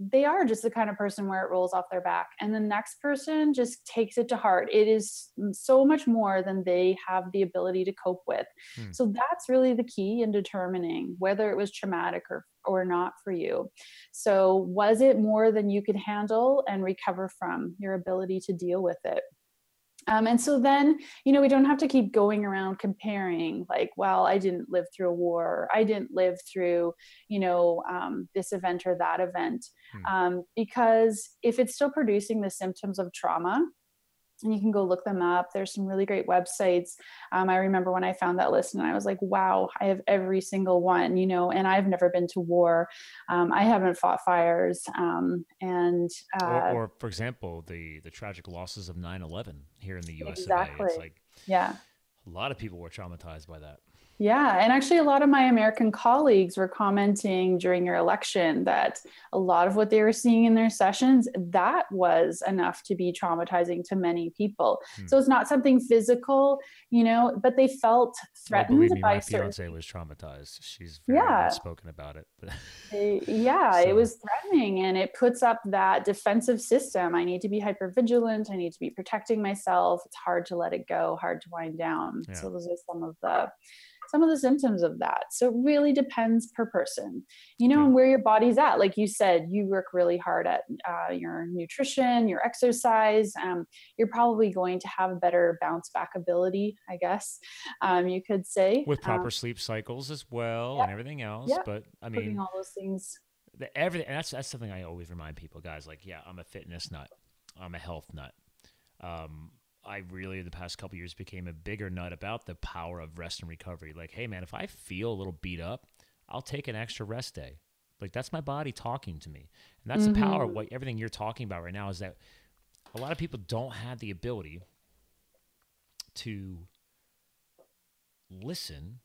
they are just the kind of person where it rolls off their back. And the next person just takes it to heart. It is so much more than they have the ability to cope with. Hmm. so that's really the key in determining whether it was traumatic or or not for you. So was it more than you could handle and recover from your ability to deal with it um, and so then, you know, we don't have to keep going around comparing, like, well, I didn't live through a war, I didn't live through, you know, um, this event or that event. Hmm. Um, because if it's still producing the symptoms of trauma, and you can go look them up. There's some really great websites. Um, I remember when I found that list and I was like, wow, I have every single one, you know, and I've never been to war. Um, I haven't fought fires. Um, and, uh, or, or, for example, the, the tragic losses of 9 11 here in the US. Exactly. It's like, yeah, a lot of people were traumatized by that. Yeah, and actually, a lot of my American colleagues were commenting during your election that a lot of what they were seeing in their sessions that was enough to be traumatizing to many people. Hmm. So it's not something physical, you know, but they felt threatened well, me, by my certain. fiance was traumatized. She's very yeah. spoken about it. yeah, so. it was threatening, and it puts up that defensive system. I need to be hyper vigilant. I need to be protecting myself. It's hard to let it go, hard to wind down. Yeah. So those are some of the some of the symptoms of that. So it really depends per person, you know, and where your body's at. Like you said, you work really hard at uh, your nutrition, your exercise. Um, you're probably going to have a better bounce back ability, I guess um, you could say. With proper um, sleep cycles as well and everything else. But I mean, Putting all those things. The, everything. that's that's something I always remind people, guys. Like, yeah, I'm a fitness nut. I'm a health nut. Um, I really the past couple years became a bigger nut about the power of rest and recovery. Like, hey man, if I feel a little beat up, I'll take an extra rest day. Like that's my body talking to me. And that's mm-hmm. the power of what everything you're talking about right now is that a lot of people don't have the ability to listen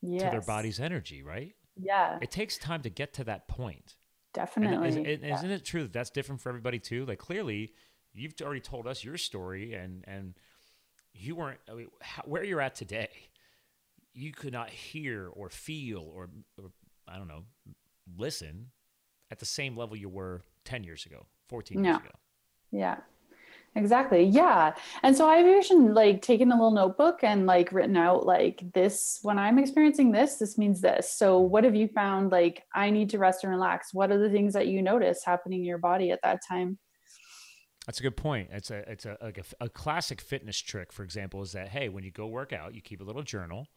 yes. to their body's energy, right? Yeah. It takes time to get to that point. Definitely. And is, yeah. Isn't it true that that's different for everybody too? Like clearly you've already told us your story and and you weren't I mean, how, where you're at today you could not hear or feel or, or i don't know listen at the same level you were 10 years ago 14 no. years ago. Yeah. Exactly. Yeah. And so i've even like taken a little notebook and like written out like this when i'm experiencing this this means this. So what have you found? Like i need to rest and relax. What are the things that you notice happening in your body at that time that's a good point. It's a it's a like a, a, classic fitness trick, for example, is that hey, when you go work out, you keep a little journal,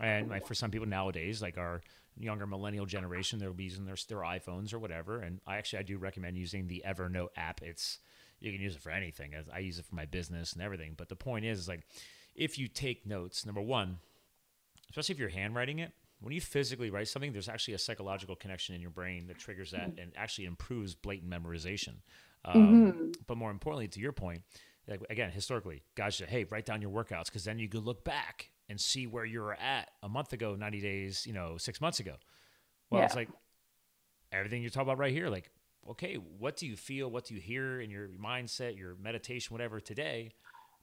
and like for some people nowadays, like our younger millennial generation, they'll be using their their iPhones or whatever. And I actually I do recommend using the Evernote app. It's you can use it for anything. I use it for my business and everything. But the point is, is like if you take notes, number one, especially if you're handwriting it, when you physically write something, there's actually a psychological connection in your brain that triggers that and actually improves blatant memorization. Um, mm-hmm. But more importantly, to your point, like, again, historically, guys say, hey, write down your workouts because then you could look back and see where you were at a month ago, 90 days, you know, six months ago. Well, yeah. it's like everything you're talking about right here. Like, okay, what do you feel? What do you hear in your mindset, your meditation, whatever today?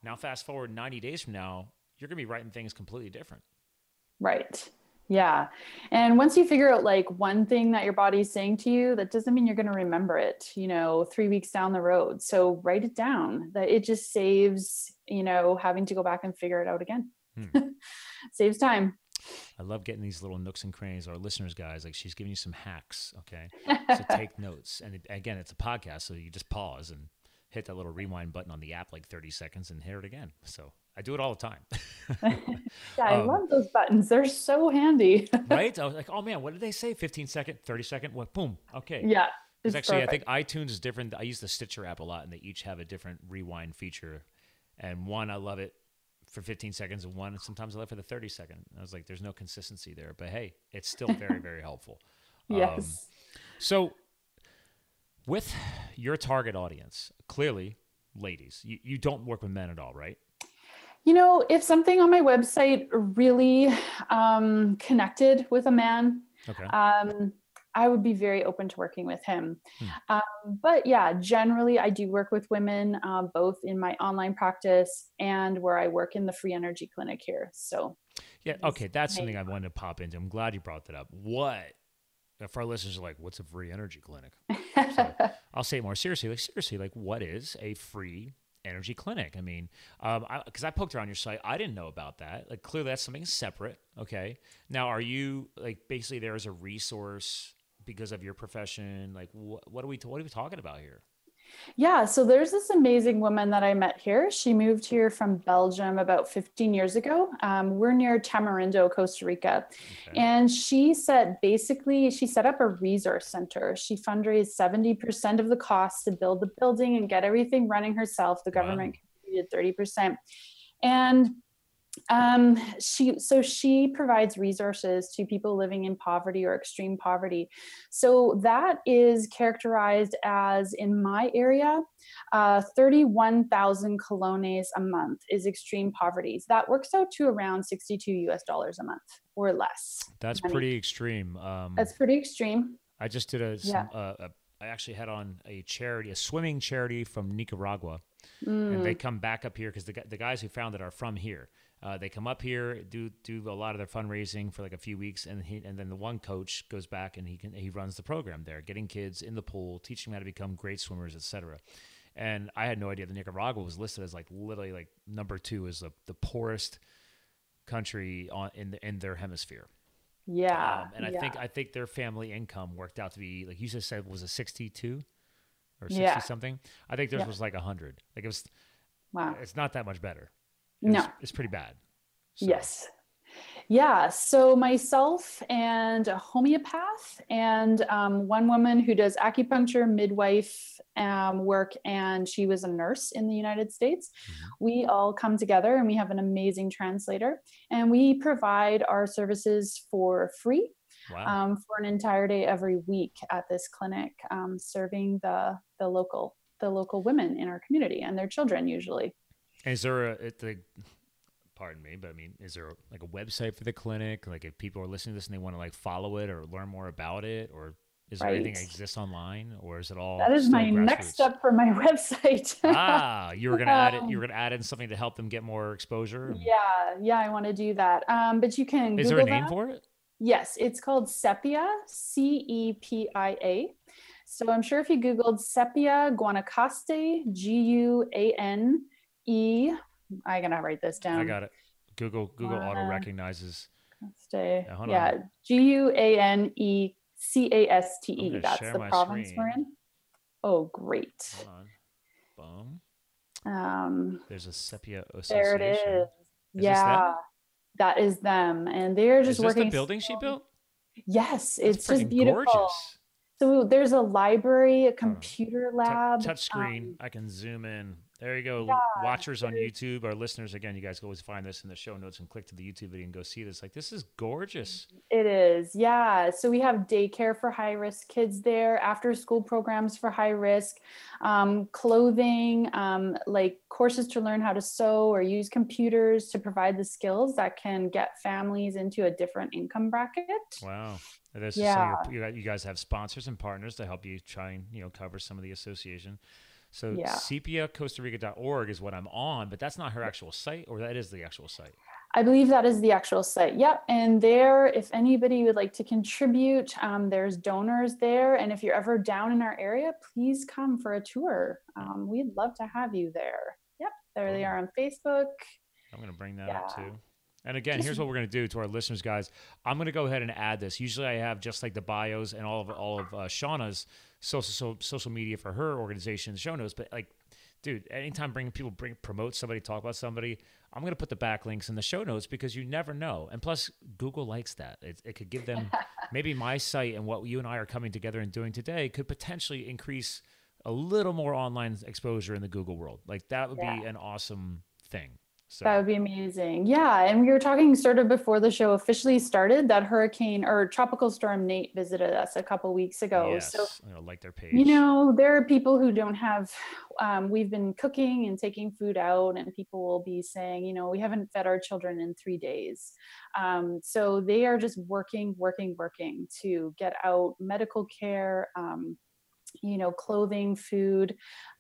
Now, fast forward 90 days from now, you're going to be writing things completely different. Right. Yeah. And once you figure out like one thing that your body's saying to you, that doesn't mean you're going to remember it, you know, three weeks down the road. So write it down that it just saves, you know, having to go back and figure it out again. Hmm. saves time. I love getting these little nooks and crannies. Our listeners, guys, like she's giving you some hacks. Okay. So take notes. And again, it's a podcast. So you just pause and hit that little rewind button on the app like 30 seconds and hear it again. So I do it all the time. yeah, I um, love those buttons. They're so handy. right? I was like, oh man, what did they say? 15 second, 30 second, what? Boom. Okay. Yeah. Because actually, perfect. I think iTunes is different. I use the Stitcher app a lot, and they each have a different rewind feature. And one, I love it for 15 seconds, and one, sometimes I love it for the 30 second. I was like, there's no consistency there, but hey, it's still very, very helpful. Yes. Um, so, with your target audience, clearly, ladies, you, you don't work with men at all, right? You know, if something on my website really um, connected with a man, okay. um, I would be very open to working with him. Hmm. Um, but yeah, generally, I do work with women, um, both in my online practice and where I work in the free energy clinic here. So, yeah, okay, that's something I wanted to pop into. I'm glad you brought that up. What if our listeners are like, "What's a free energy clinic?" so I'll say it more seriously. Like seriously, like what is a free energy clinic. I mean, um, because I, I, poked around your site, I didn't know about that. Like, clearly, that's something separate. Okay. Now, are you like basically there as a resource because of your profession? Like, wh- what are we what are we talking about here? Yeah, so there's this amazing woman that I met here. She moved here from Belgium about 15 years ago. Um, we're near Tamarindo, Costa Rica. Okay. And she said basically, she set up a resource center. She fundraised 70% of the cost to build the building and get everything running herself. The government wow. contributed 30%. And um, she so she provides resources to people living in poverty or extreme poverty. So that is characterized as in my area, uh, 31,000 colones a month is extreme poverty. So that works out to around 62 US dollars a month or less. That's pretty extreme. Um, That's pretty extreme. I just did a, yeah. uh, a I actually had on a charity, a swimming charity from Nicaragua, mm. and they mm. come back up here because the the guys who found it are from here. Uh, they come up here, do do a lot of their fundraising for like a few weeks, and he and then the one coach goes back and he can he runs the program there, getting kids in the pool, teaching them how to become great swimmers, etc. And I had no idea that Nicaragua was listed as like literally like number two is the, the poorest country on in the, in their hemisphere. Yeah, um, and I yeah. think I think their family income worked out to be like you just said was a sixty two or sixty yeah. something. I think theirs yeah. was like hundred. Like it was. Wow, it's not that much better no. It's pretty bad. So. Yes. Yeah. So myself and a homeopath and um, one woman who does acupuncture, midwife um, work, and she was a nurse in the United States. Mm-hmm. We all come together and we have an amazing translator, and we provide our services for free. Wow. Um, for an entire day every week at this clinic, um, serving the the local the local women in our community and their children usually. Is there a the pardon me, but I mean, is there like a website for the clinic? Like if people are listening to this and they want to like follow it or learn more about it, or is there right. anything that exists online, or is it all? That is my grassroots? next step for my website. ah, you were gonna um, add it. You were gonna add in something to help them get more exposure. Yeah, yeah, I want to do that. Um, but you can. Is Google there a name that. for it? Yes, it's called CEPIA, C E P I A. So I'm sure if you Googled CEPIA Guanacaste, G U A N E. I gotta write this down. I got it. Google Google uh, auto recognizes. Stay. Yeah, yeah. G U A N E C A S T E. That's the province screen. we're in. Oh, great. Boom. Um, There's a CEPIA association. There it is. is yeah, that is them, and they're just working. is working. the building she built. Yes, That's it's just beautiful. Gorgeous. So there's a library, a computer lab, touch, touch screen. Um, I can zoom in. There you go. Yeah, Watchers on YouTube, our listeners, again, you guys can always find this in the show notes and click to the YouTube video and go see this. Like, this is gorgeous. It is. Yeah. So we have daycare for high risk kids there, after school programs for high risk, um, clothing, um, like courses to learn how to sew or use computers to provide the skills that can get families into a different income bracket. Wow. This yeah. So you guys have sponsors and partners to help you try and, you know, cover some of the association. So yeah. cepiacostarica.org is what I'm on, but that's not her actual site, or that is the actual site. I believe that is the actual site. Yep. And there, if anybody would like to contribute, um, there's donors there. And if you're ever down in our area, please come for a tour. Um, we'd love to have you there. Yep. There they are on Facebook. I'm going to bring that yeah. up too. And again, here's what we're going to do to our listeners, guys. I'm going to go ahead and add this. Usually, I have just like the bios and all of all of uh, Shauna's social social media for her organization, the show notes. But like, dude, anytime bring people bring promote somebody, talk about somebody, I'm going to put the backlinks in the show notes because you never know. And plus, Google likes that. It, it could give them maybe my site and what you and I are coming together and doing today could potentially increase a little more online exposure in the Google world. Like that would yeah. be an awesome thing. So. That would be amazing. Yeah. And we were talking sort of before the show officially started that hurricane or tropical storm Nate visited us a couple weeks ago. Yes. So, you know, like their page. You know, there are people who don't have, um, we've been cooking and taking food out, and people will be saying, you know, we haven't fed our children in three days. Um, so they are just working, working, working to get out medical care. Um, you know, clothing, food.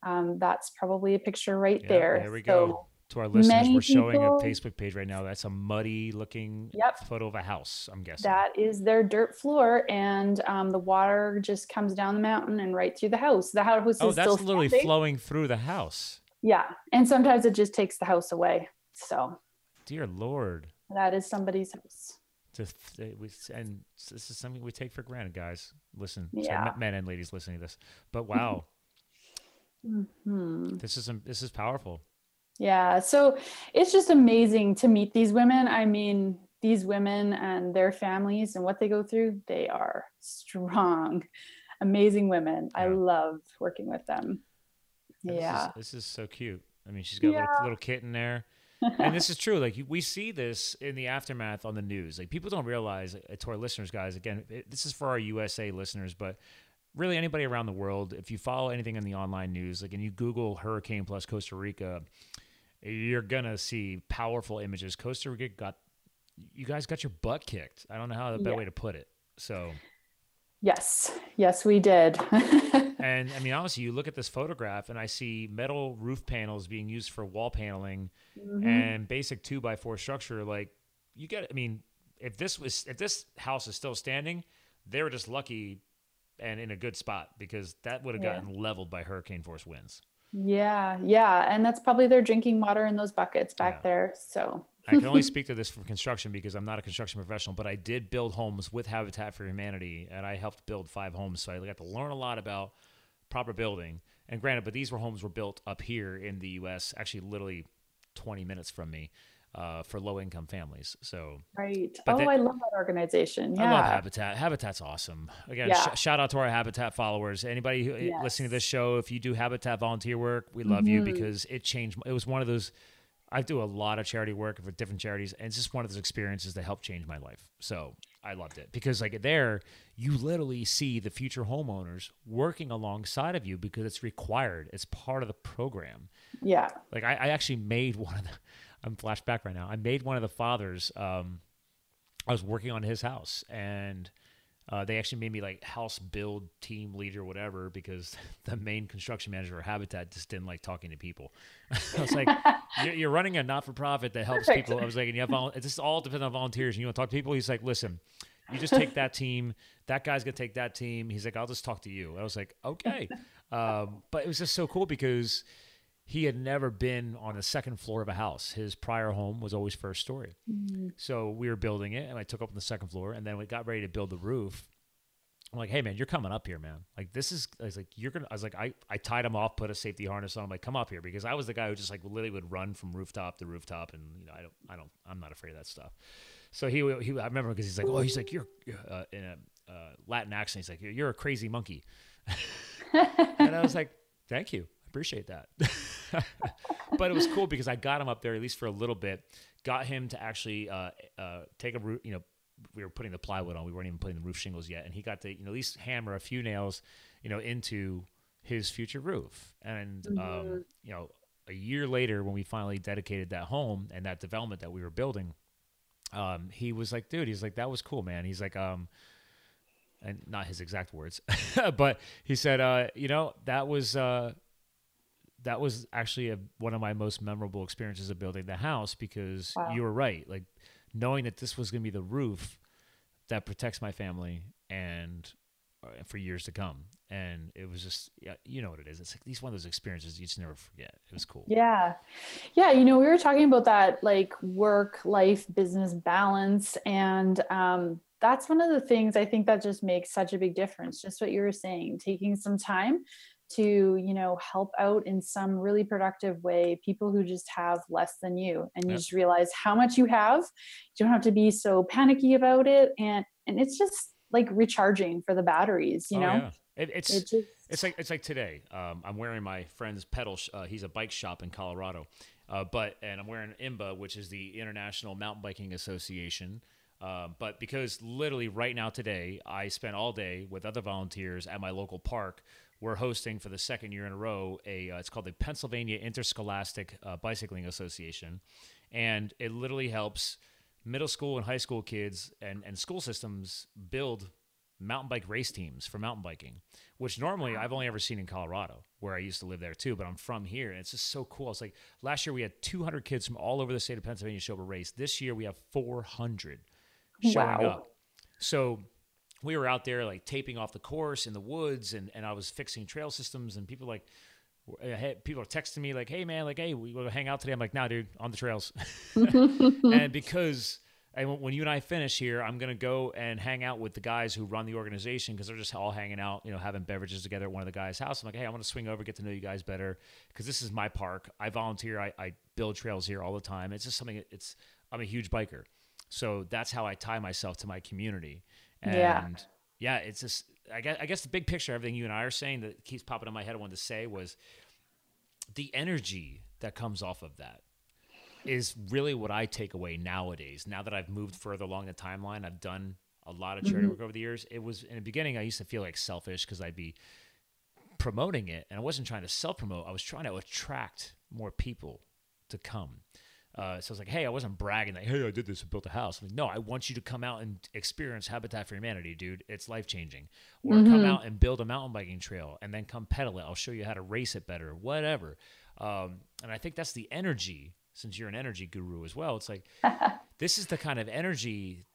Um, that's probably a picture right yeah, there. There we so, go to our listeners, Many we're showing people, a Facebook page right now. That's a muddy looking yep. photo of a house, I'm guessing. That is their dirt floor, and um, the water just comes down the mountain and right through the house. The house oh, is that's still literally standing. flowing through the house. Yeah. And sometimes it just takes the house away. So, dear Lord. That is somebody's house. Just, and this is something we take for granted, guys. Listen, yeah. Men and ladies listening to this. But wow. mm-hmm. This is this is powerful. Yeah. So it's just amazing to meet these women. I mean, these women and their families and what they go through, they are strong, amazing women. Yeah. I love working with them. Yeah. This is, this is so cute. I mean, she's got yeah. a little, little kitten there. and this is true. Like we see this in the aftermath on the news. Like people don't realize, uh, to our listeners, guys. Again, it, this is for our USA listeners, but really anybody around the world. If you follow anything in the online news, like and you Google hurricane plus Costa Rica, you're gonna see powerful images. Costa Rica got you guys got your butt kicked. I don't know how the better yeah. way to put it. So Yes, yes, we did. and I mean, honestly, you look at this photograph, and I see metal roof panels being used for wall paneling mm-hmm. and basic two by four structure. Like, you get, I mean, if this was, if this house is still standing, they were just lucky and in a good spot because that would have yeah. gotten leveled by hurricane force winds. Yeah, yeah. And that's probably their drinking water in those buckets back yeah. there. So I can only speak to this from construction because I'm not a construction professional, but I did build homes with Habitat for Humanity and I helped build five homes. So I got to learn a lot about proper building. And granted, but these were homes were built up here in the US, actually literally 20 minutes from me uh, for low income families. So right. Oh, I love that organization. Yeah. I love Habitat. Habitat's awesome. Again, yeah. sh- shout out to our Habitat followers. Anybody who, yes. listening to this show, if you do Habitat volunteer work, we love mm-hmm. you because it changed. It was one of those. I do a lot of charity work for different charities, and it's just one of those experiences that helped change my life. So I loved it because, like, there you literally see the future homeowners working alongside of you because it's required. It's part of the program. Yeah. Like I, I actually made one of the I'm flashback right now. I made one of the fathers. Um, I was working on his house, and uh, they actually made me like house build team leader, whatever, because the main construction manager of Habitat just didn't like talking to people. I was like, you're, you're, running a not for profit that helps Perfect. people. I was like, and you have vol- it's just all depends on volunteers, and you want to talk to people. He's like, listen. You just take that team. That guy's gonna take that team. He's like, I'll just talk to you. I was like, okay, um, but it was just so cool because he had never been on the second floor of a house. His prior home was always first story. Mm-hmm. So we were building it, and I took up on the second floor, and then we got ready to build the roof. I'm like, hey man, you're coming up here, man. Like this is, I was like, you're gonna. I was like, I, I tied him off, put a safety harness on. I'm like, come up here because I was the guy who just like literally would run from rooftop to rooftop, and you know, I don't, I don't, I'm not afraid of that stuff. So he, he, I remember because he's like, oh, he's like, you're uh, in a uh, Latin accent. He's like, you're, you're a crazy monkey, and I was like, thank you, appreciate that. but it was cool because I got him up there at least for a little bit. Got him to actually uh, uh, take a root. You know, we were putting the plywood on. We weren't even putting the roof shingles yet, and he got to you know at least hammer a few nails, you know, into his future roof. And um, mm-hmm. um, you know, a year later, when we finally dedicated that home and that development that we were building, um, he was like, "Dude," he's like, "That was cool, man." He's like, um, and not his exact words, but he said, uh, "You know, that was." Uh, that was actually a, one of my most memorable experiences of building the house because wow. you were right. Like knowing that this was going to be the roof that protects my family and uh, for years to come. And it was just, yeah, you know what it is. It's like these one of those experiences you just never forget. It was cool. Yeah. Yeah. You know, we were talking about that like work life business balance. And, um, that's one of the things I think that just makes such a big difference. Just what you were saying, taking some time to you know help out in some really productive way people who just have less than you and you just realize how much you have you don't have to be so panicky about it and and it's just like recharging for the batteries, you Oh, know? yeah. It, it's It just- it's like it's like today. Um, I'm wearing my friend's pedal. Sh- uh, he's a bike shop in Colorado, uh, but and I'm wearing IMBA, which is the International Mountain Biking Association. Um, but because literally right now today, I spent all day with other volunteers at my local park. We're hosting for the second year in a row a uh, it's called the Pennsylvania Interscholastic uh, Bicycling Association, and it literally helps middle school and high school kids and, and school systems build mountain bike race teams for mountain biking, which normally I've only ever seen in Colorado, where I used to live there too. But I'm from here, and it's just so cool. It's like last year we had 200 kids from all over the state of Pennsylvania show up a race. This year we have 400 showing Wow. up. So we were out there like taping off the course in the woods, and, and I was fixing trail systems, and people like. uh, People are texting me like, "Hey man, like, hey, we to hang out today." I'm like, "Nah, dude, on the trails." and because and when- when you and I finish here, I'm gonna go and hang out with the guys who run the organization because they're just all hanging out, you know, having beverages together at one of the guys' house. I'm like, hey, I want to swing over, get to know you guys better because this is my park. I volunteer. I, I build trails here all the time. It's just something. It's I'm a huge biker, so that's how I tie myself to my community. And Yeah. yeah, it's just. I guess, I guess the big picture, everything you and I are saying that keeps popping in my head, I wanted to say was the energy that comes off of that is really what I take away nowadays. Now that I've moved further along the timeline, I've done a lot of charity mm-hmm. work over the years. It was in the beginning, I used to feel like selfish because I'd be promoting it, and I wasn't trying to self promote. I was trying to attract more people to come. Uh, so I was like, hey, I wasn't bragging like, hey, I did this, I built a house. I'm like, no, I want you to come out and experience Habitat for Humanity, dude. It's life changing. Or come out and build a mountain biking trail and then come pedal it. I'll show you how to race it better, whatever. Um, and I think that's the energy, since you're an energy guru as well. It's like, this is the kind of energy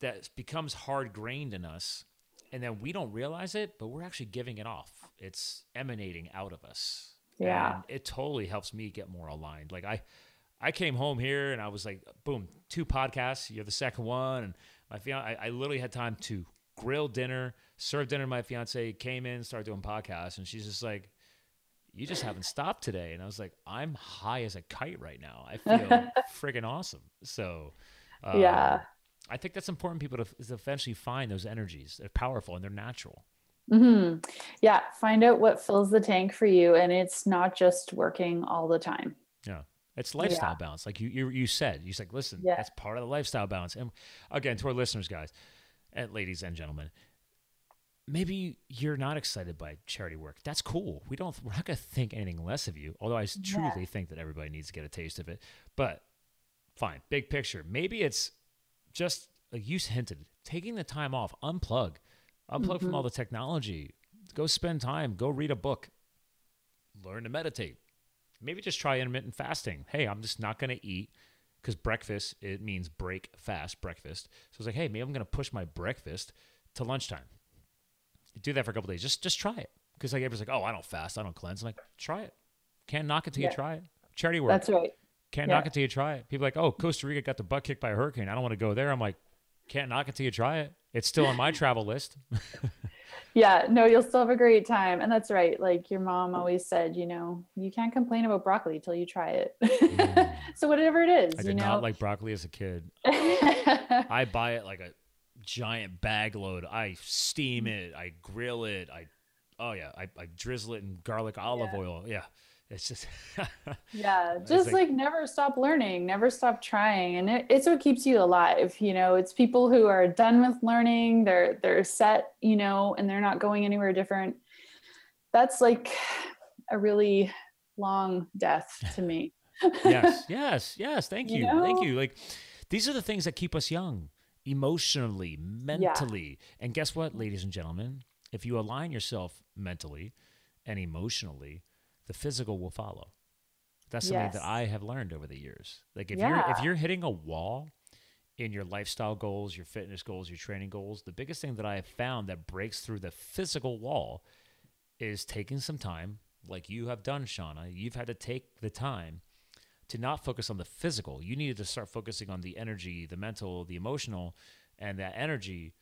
that becomes hard grained in us. And then we don't realize it, but we're actually giving it off. It's emanating out of us. Yeah. And it totally helps me get more aligned. Like I, I came home here and I was like, boom, two podcasts. You're the second one, and my fiance. I, I literally had time to grill dinner, serve dinner. My fiance came in, started doing podcasts, and she's just like, "You just haven't stopped today." And I was like, "I'm high as a kite right now. I feel friggin' awesome." So, um, Yeah. I think that's important. People to, is to eventually find those energies. They're powerful and they're natural. hmm Yeah. Find out what fills the tank for you. And it's not just working all the time. Yeah. It's lifestyle balance. Like you, you, you said, you said, listen, Yeah. that's part of the lifestyle balance. And again, to our listeners, guys, and ladies and gentlemen, maybe you're not excited by charity work. That's cool. We don't, we're not going to think anything less of you. Although I truly think that everybody needs to get a taste of it. But fine, big picture. Maybe it's just like you hinted, taking the time off, unplug, unplug from mm-hmm. all the technology, go spend time, go read a book, learn to meditate. Maybe just try intermittent fasting. Hey, I'm just not going to eat because breakfast it means break fast breakfast. So it's like, hey, maybe I'm going to push my breakfast to lunchtime. Do that for a couple days. Just just try it because like everybody's like, oh, I don't fast, I don't cleanse. I'm like, try it. Can't knock it till Yeah. you try it. Charity work. That's right. Can't Yeah. knock it till you try it. People are like, oh, Costa Rica got the butt kicked by a hurricane. I don't want to go there. I'm like, can't knock it till you try it. It's still on my travel list. Yeah, no, you'll still have a great time. And that's right. Like your mom always said, you know, you can't complain about broccoli till you try it. Mm-hmm. so whatever it is, I you did know. not like broccoli as a kid. I buy it like a giant bag load. I steam mm-hmm. it. I grill it. I, oh yeah, I, I drizzle it in garlic olive Yeah. oil. Yeah, it's just. yeah, just like- like, never stop learning, never stop trying. And it, it's what keeps you alive. You know, it's people who are done with learning, they're they're set, you know, and they're not going anywhere different. That's like a really long death to me. yes, yes, yes. Thank you, You thank you. Like, these are the things that keep us young, emotionally, mentally. And guess what, ladies and gentlemen? If you align yourself mentally and emotionally, the physical will follow. That's something that I have learned over the years. Like if you're if you're hitting a wall in your lifestyle goals, your fitness goals, your training goals, the biggest thing that I have found that breaks through the physical wall is taking some time, like you have done, Shauna. You've had to take the time to not focus on the physical. You needed to start focusing on the energy, the mental, the emotional, and that energy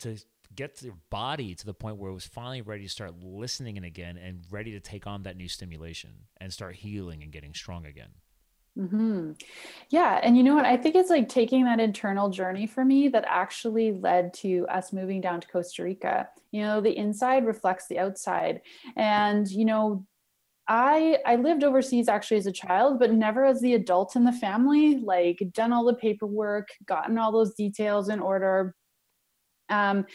to get your body to the point where it was finally ready to start listening in again and ready to take on that new stimulation and start healing and getting strong again. Mm-hmm. Yeah. And you know what? I think it's like taking that internal journey for me that actually led to us moving down to Costa Rica. You know, the inside reflects the outside. And, you know, I I lived overseas actually as a child, but never as the adult in the family, like done all the paperwork, gotten all those details in order. Um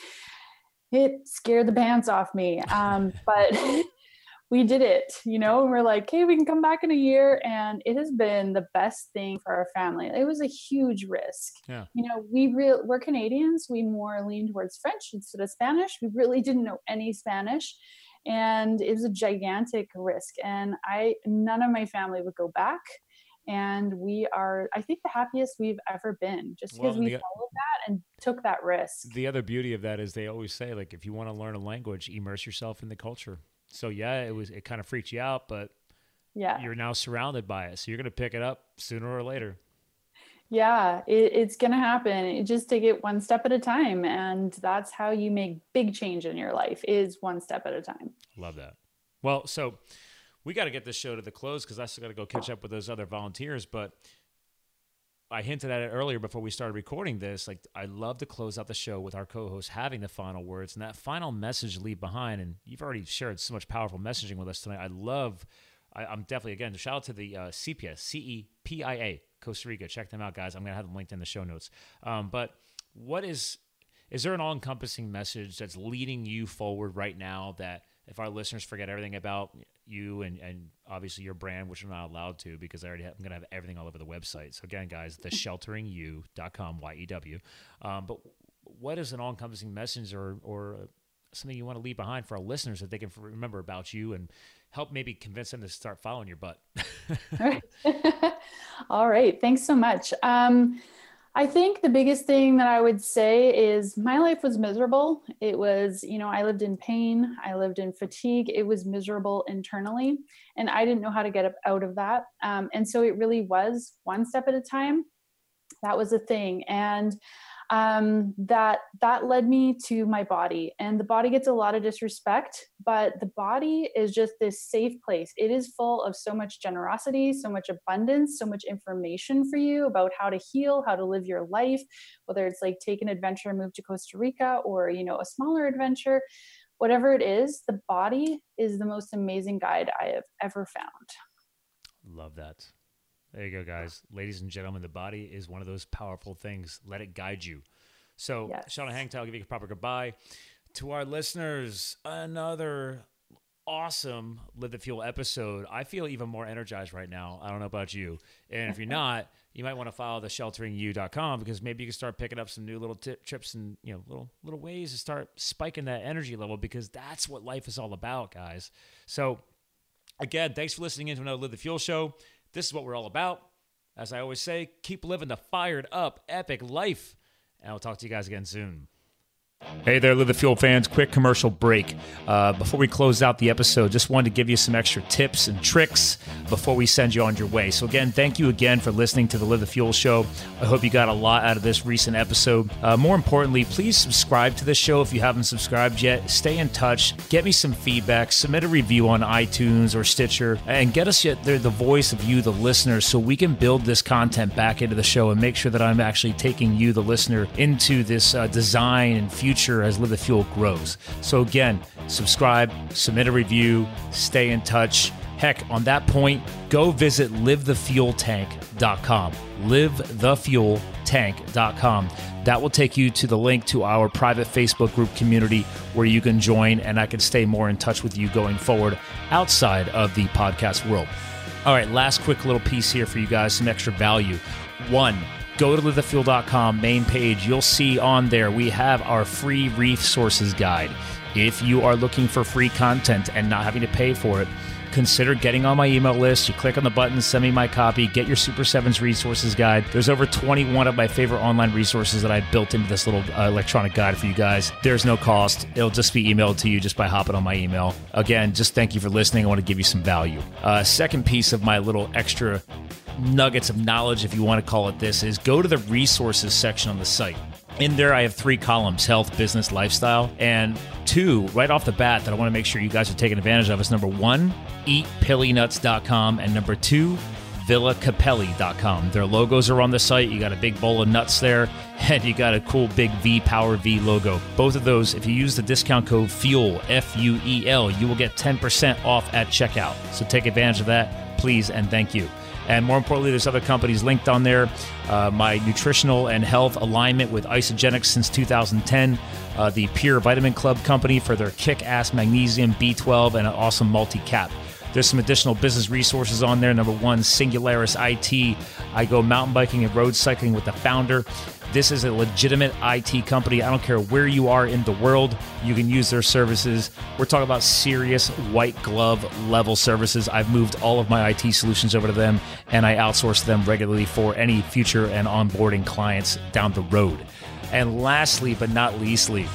it scared the pants off me. Um, but we did it, you know, and we're like, hey, we can come back in a year. And it has been the best thing for our family. It was a huge risk. Yeah. You know, we real we're Canadians. We more lean towards French instead of Spanish. We really didn't know any Spanish. And it was a gigantic risk. And I none of my family would go back. And we are, I think, the happiest we've ever been just because Well, we the- followed that and took that risk. The other beauty of that is they always say like if you want to learn a language, immerse yourself in the culture. So yeah, it was it kind of freaked you out, but Yeah. you're now surrounded by it. So you're going to pick it up sooner or later. Yeah, it, it's going to happen. You just take it one step at a time. And that's how you make big change in your life is one step at a time. Love that. Well, so we got to get this show to the close because I still got to go catch up with those other volunteers. But I hinted at it earlier before we started recording this. Like, I love to close out the show with our co-host having the final words and that final message leave behind. And you've already shared so much powerful messaging with us tonight. I love. I, I'm definitely again shout out to the uh, CPS C E P I A Costa Rica. Check them out, guys. I'm gonna have them linked in the show notes. Um, but what is is there an all-encompassing message that's leading you forward right now that if our listeners forget everything about you and, and obviously your brand which i'm not allowed to because i already have, i'm going to have everything all over the website so again guys theshelteringyou.com y-e-w um, but what is an all-encompassing message or, or something you want to leave behind for our listeners that they can remember about you and help maybe convince them to start following your butt All right. Thanks so much. Um, I think the biggest thing that I would say is my life was miserable. It was, you know, I lived in pain, I lived in fatigue. It was miserable internally, and I didn't know how to get up out of that. Um, and so it really was one step at a time. That was a thing. And um, that that led me to my body. And the body gets a lot of disrespect but the body is just this safe place. It is full of so much generosity so much abundance so much information for you about how to heal how to live your life whether it's like take an adventure move to costa rica or you know a smaller adventure. Whatever it is the body is the most amazing guide i have ever found. Love that. There you go, guys. Ladies and gentlemen, the body is one of those powerful things. Let it guide you. So, Yes. Shauna Hangtail, I'll give you a proper goodbye. To our listeners, another awesome Live the Fuel episode. I feel even more energized right now. I don't know about you. And if you're not, you might want to follow the shelteringyou.com because maybe you can start picking up some new little tip, trips and you know little little ways to start spiking that energy level because that's what life is all about, guys. So Again, thanks for listening in to another Live the Fuel show. This is what we're all about. As I always say, keep living the fired up, epic life. And I'll talk to you guys again soon. Hey there, Live the Fuel fans. Quick commercial break. Uh, before we close out the episode, just wanted to give you some extra tips and tricks before we send you on your way. So, again, thank you again for listening to the Live the Fuel show. I hope you got a lot out of this recent episode. Uh, more importantly, please subscribe to the show if you haven't subscribed yet. Stay in touch. Get me some feedback. Submit a review on iTunes or Stitcher and get us the voice of you, the listener, so we can build this content back into the show and make sure that I'm actually taking you, the listener, into this uh, design and future as Live the Fuel grows. So, again, subscribe, submit a review, stay in touch. Heck, on that point, go visit livethefueltank.com. Livethefueltank.com. That will take you to the link to our private Facebook group community where you can join and I can stay more in touch with you going forward outside of the podcast world. All right, last quick little piece here for you guys, some extra value. One, go to livethefuel.com main page. You'll see on there we have our free resources guide. If you are looking for free content and not having to pay for it, consider getting on my email list. You click on the button, send me my copy, get your Super Sevens resources guide. There's over 21 of my favorite online resources that I built into this little uh, electronic guide for you guys. There's no cost. It'll just be emailed to you just by hopping on my email. Again, just thank you for listening. I want to give you some value. Uh, second piece of my little extra nuggets of knowledge, if you want to call it this, is go to the resources section on the site. In there, I have three columns health, business, lifestyle. And two, right off the bat, that I want to make sure you guys are taking advantage of is number one, eatpilinuts.com. And number two, villacappelli.com. Their logos are on the site. You got a big bowl of nuts there, and you got a cool big V Power V logo. Both of those, if you use the discount code FUEL, F U E L, you will get 10% off at checkout. So take advantage of that, please, and thank you. And more importantly, there's other companies linked on there. Uh, my nutritional and health alignment with Isagenix since 2010. Uh, the Pure Vitamin Club company for their kick ass magnesium, B12, and an awesome multi cap. There's some additional business resources on there. Number one, Singularis IT. I go mountain biking and road cycling with the founder. This is a legitimate IT company. I don't care where you are in the world, you can use their services. We're talking about serious white glove level services. I've moved all of my IT solutions over to them and I outsource them regularly for any future and onboarding clients down the road. And lastly, but not leastly,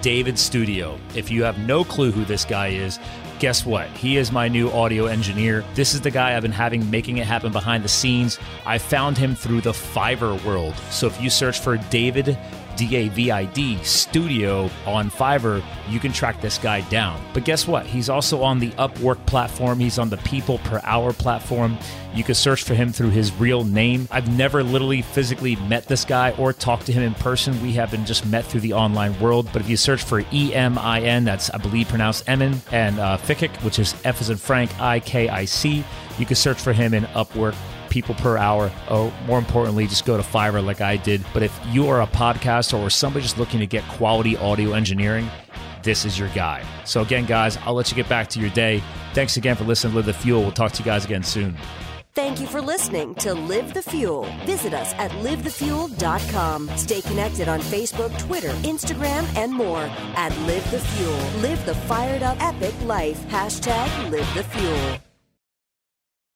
David Studio. If you have no clue who this guy is, guess what? He is my new audio engineer. This is the guy I've been having making it happen behind the scenes. I found him through the Fiverr world. So if you search for David D A V I D Studio on Fiverr, you can track this guy down. But guess what? He's also on the Upwork platform, he's on the People Per Hour platform. You can search for him through his real name. I've never literally physically met this guy or talked to him in person. We have been just met through the online world. But if you search for E M I N, that's I believe pronounced Emin, and uh, Fikic, which is F as in Frank, I K I C, you can search for him in Upwork people per hour. Or more importantly, just go to Fiverr like I did. But if you are a podcaster or somebody just looking to get quality audio engineering, this is your guy. So again, guys, I'll let you get back to your day. Thanks again for listening to Live the Fuel. We'll talk to you guys again soon. Thank you for listening to Live the Fuel. Visit us at livethefuel.com. Stay connected on Facebook, Twitter, Instagram, and more at Live the Fuel. Live the fired up epic life. Hashtag Live the Fuel.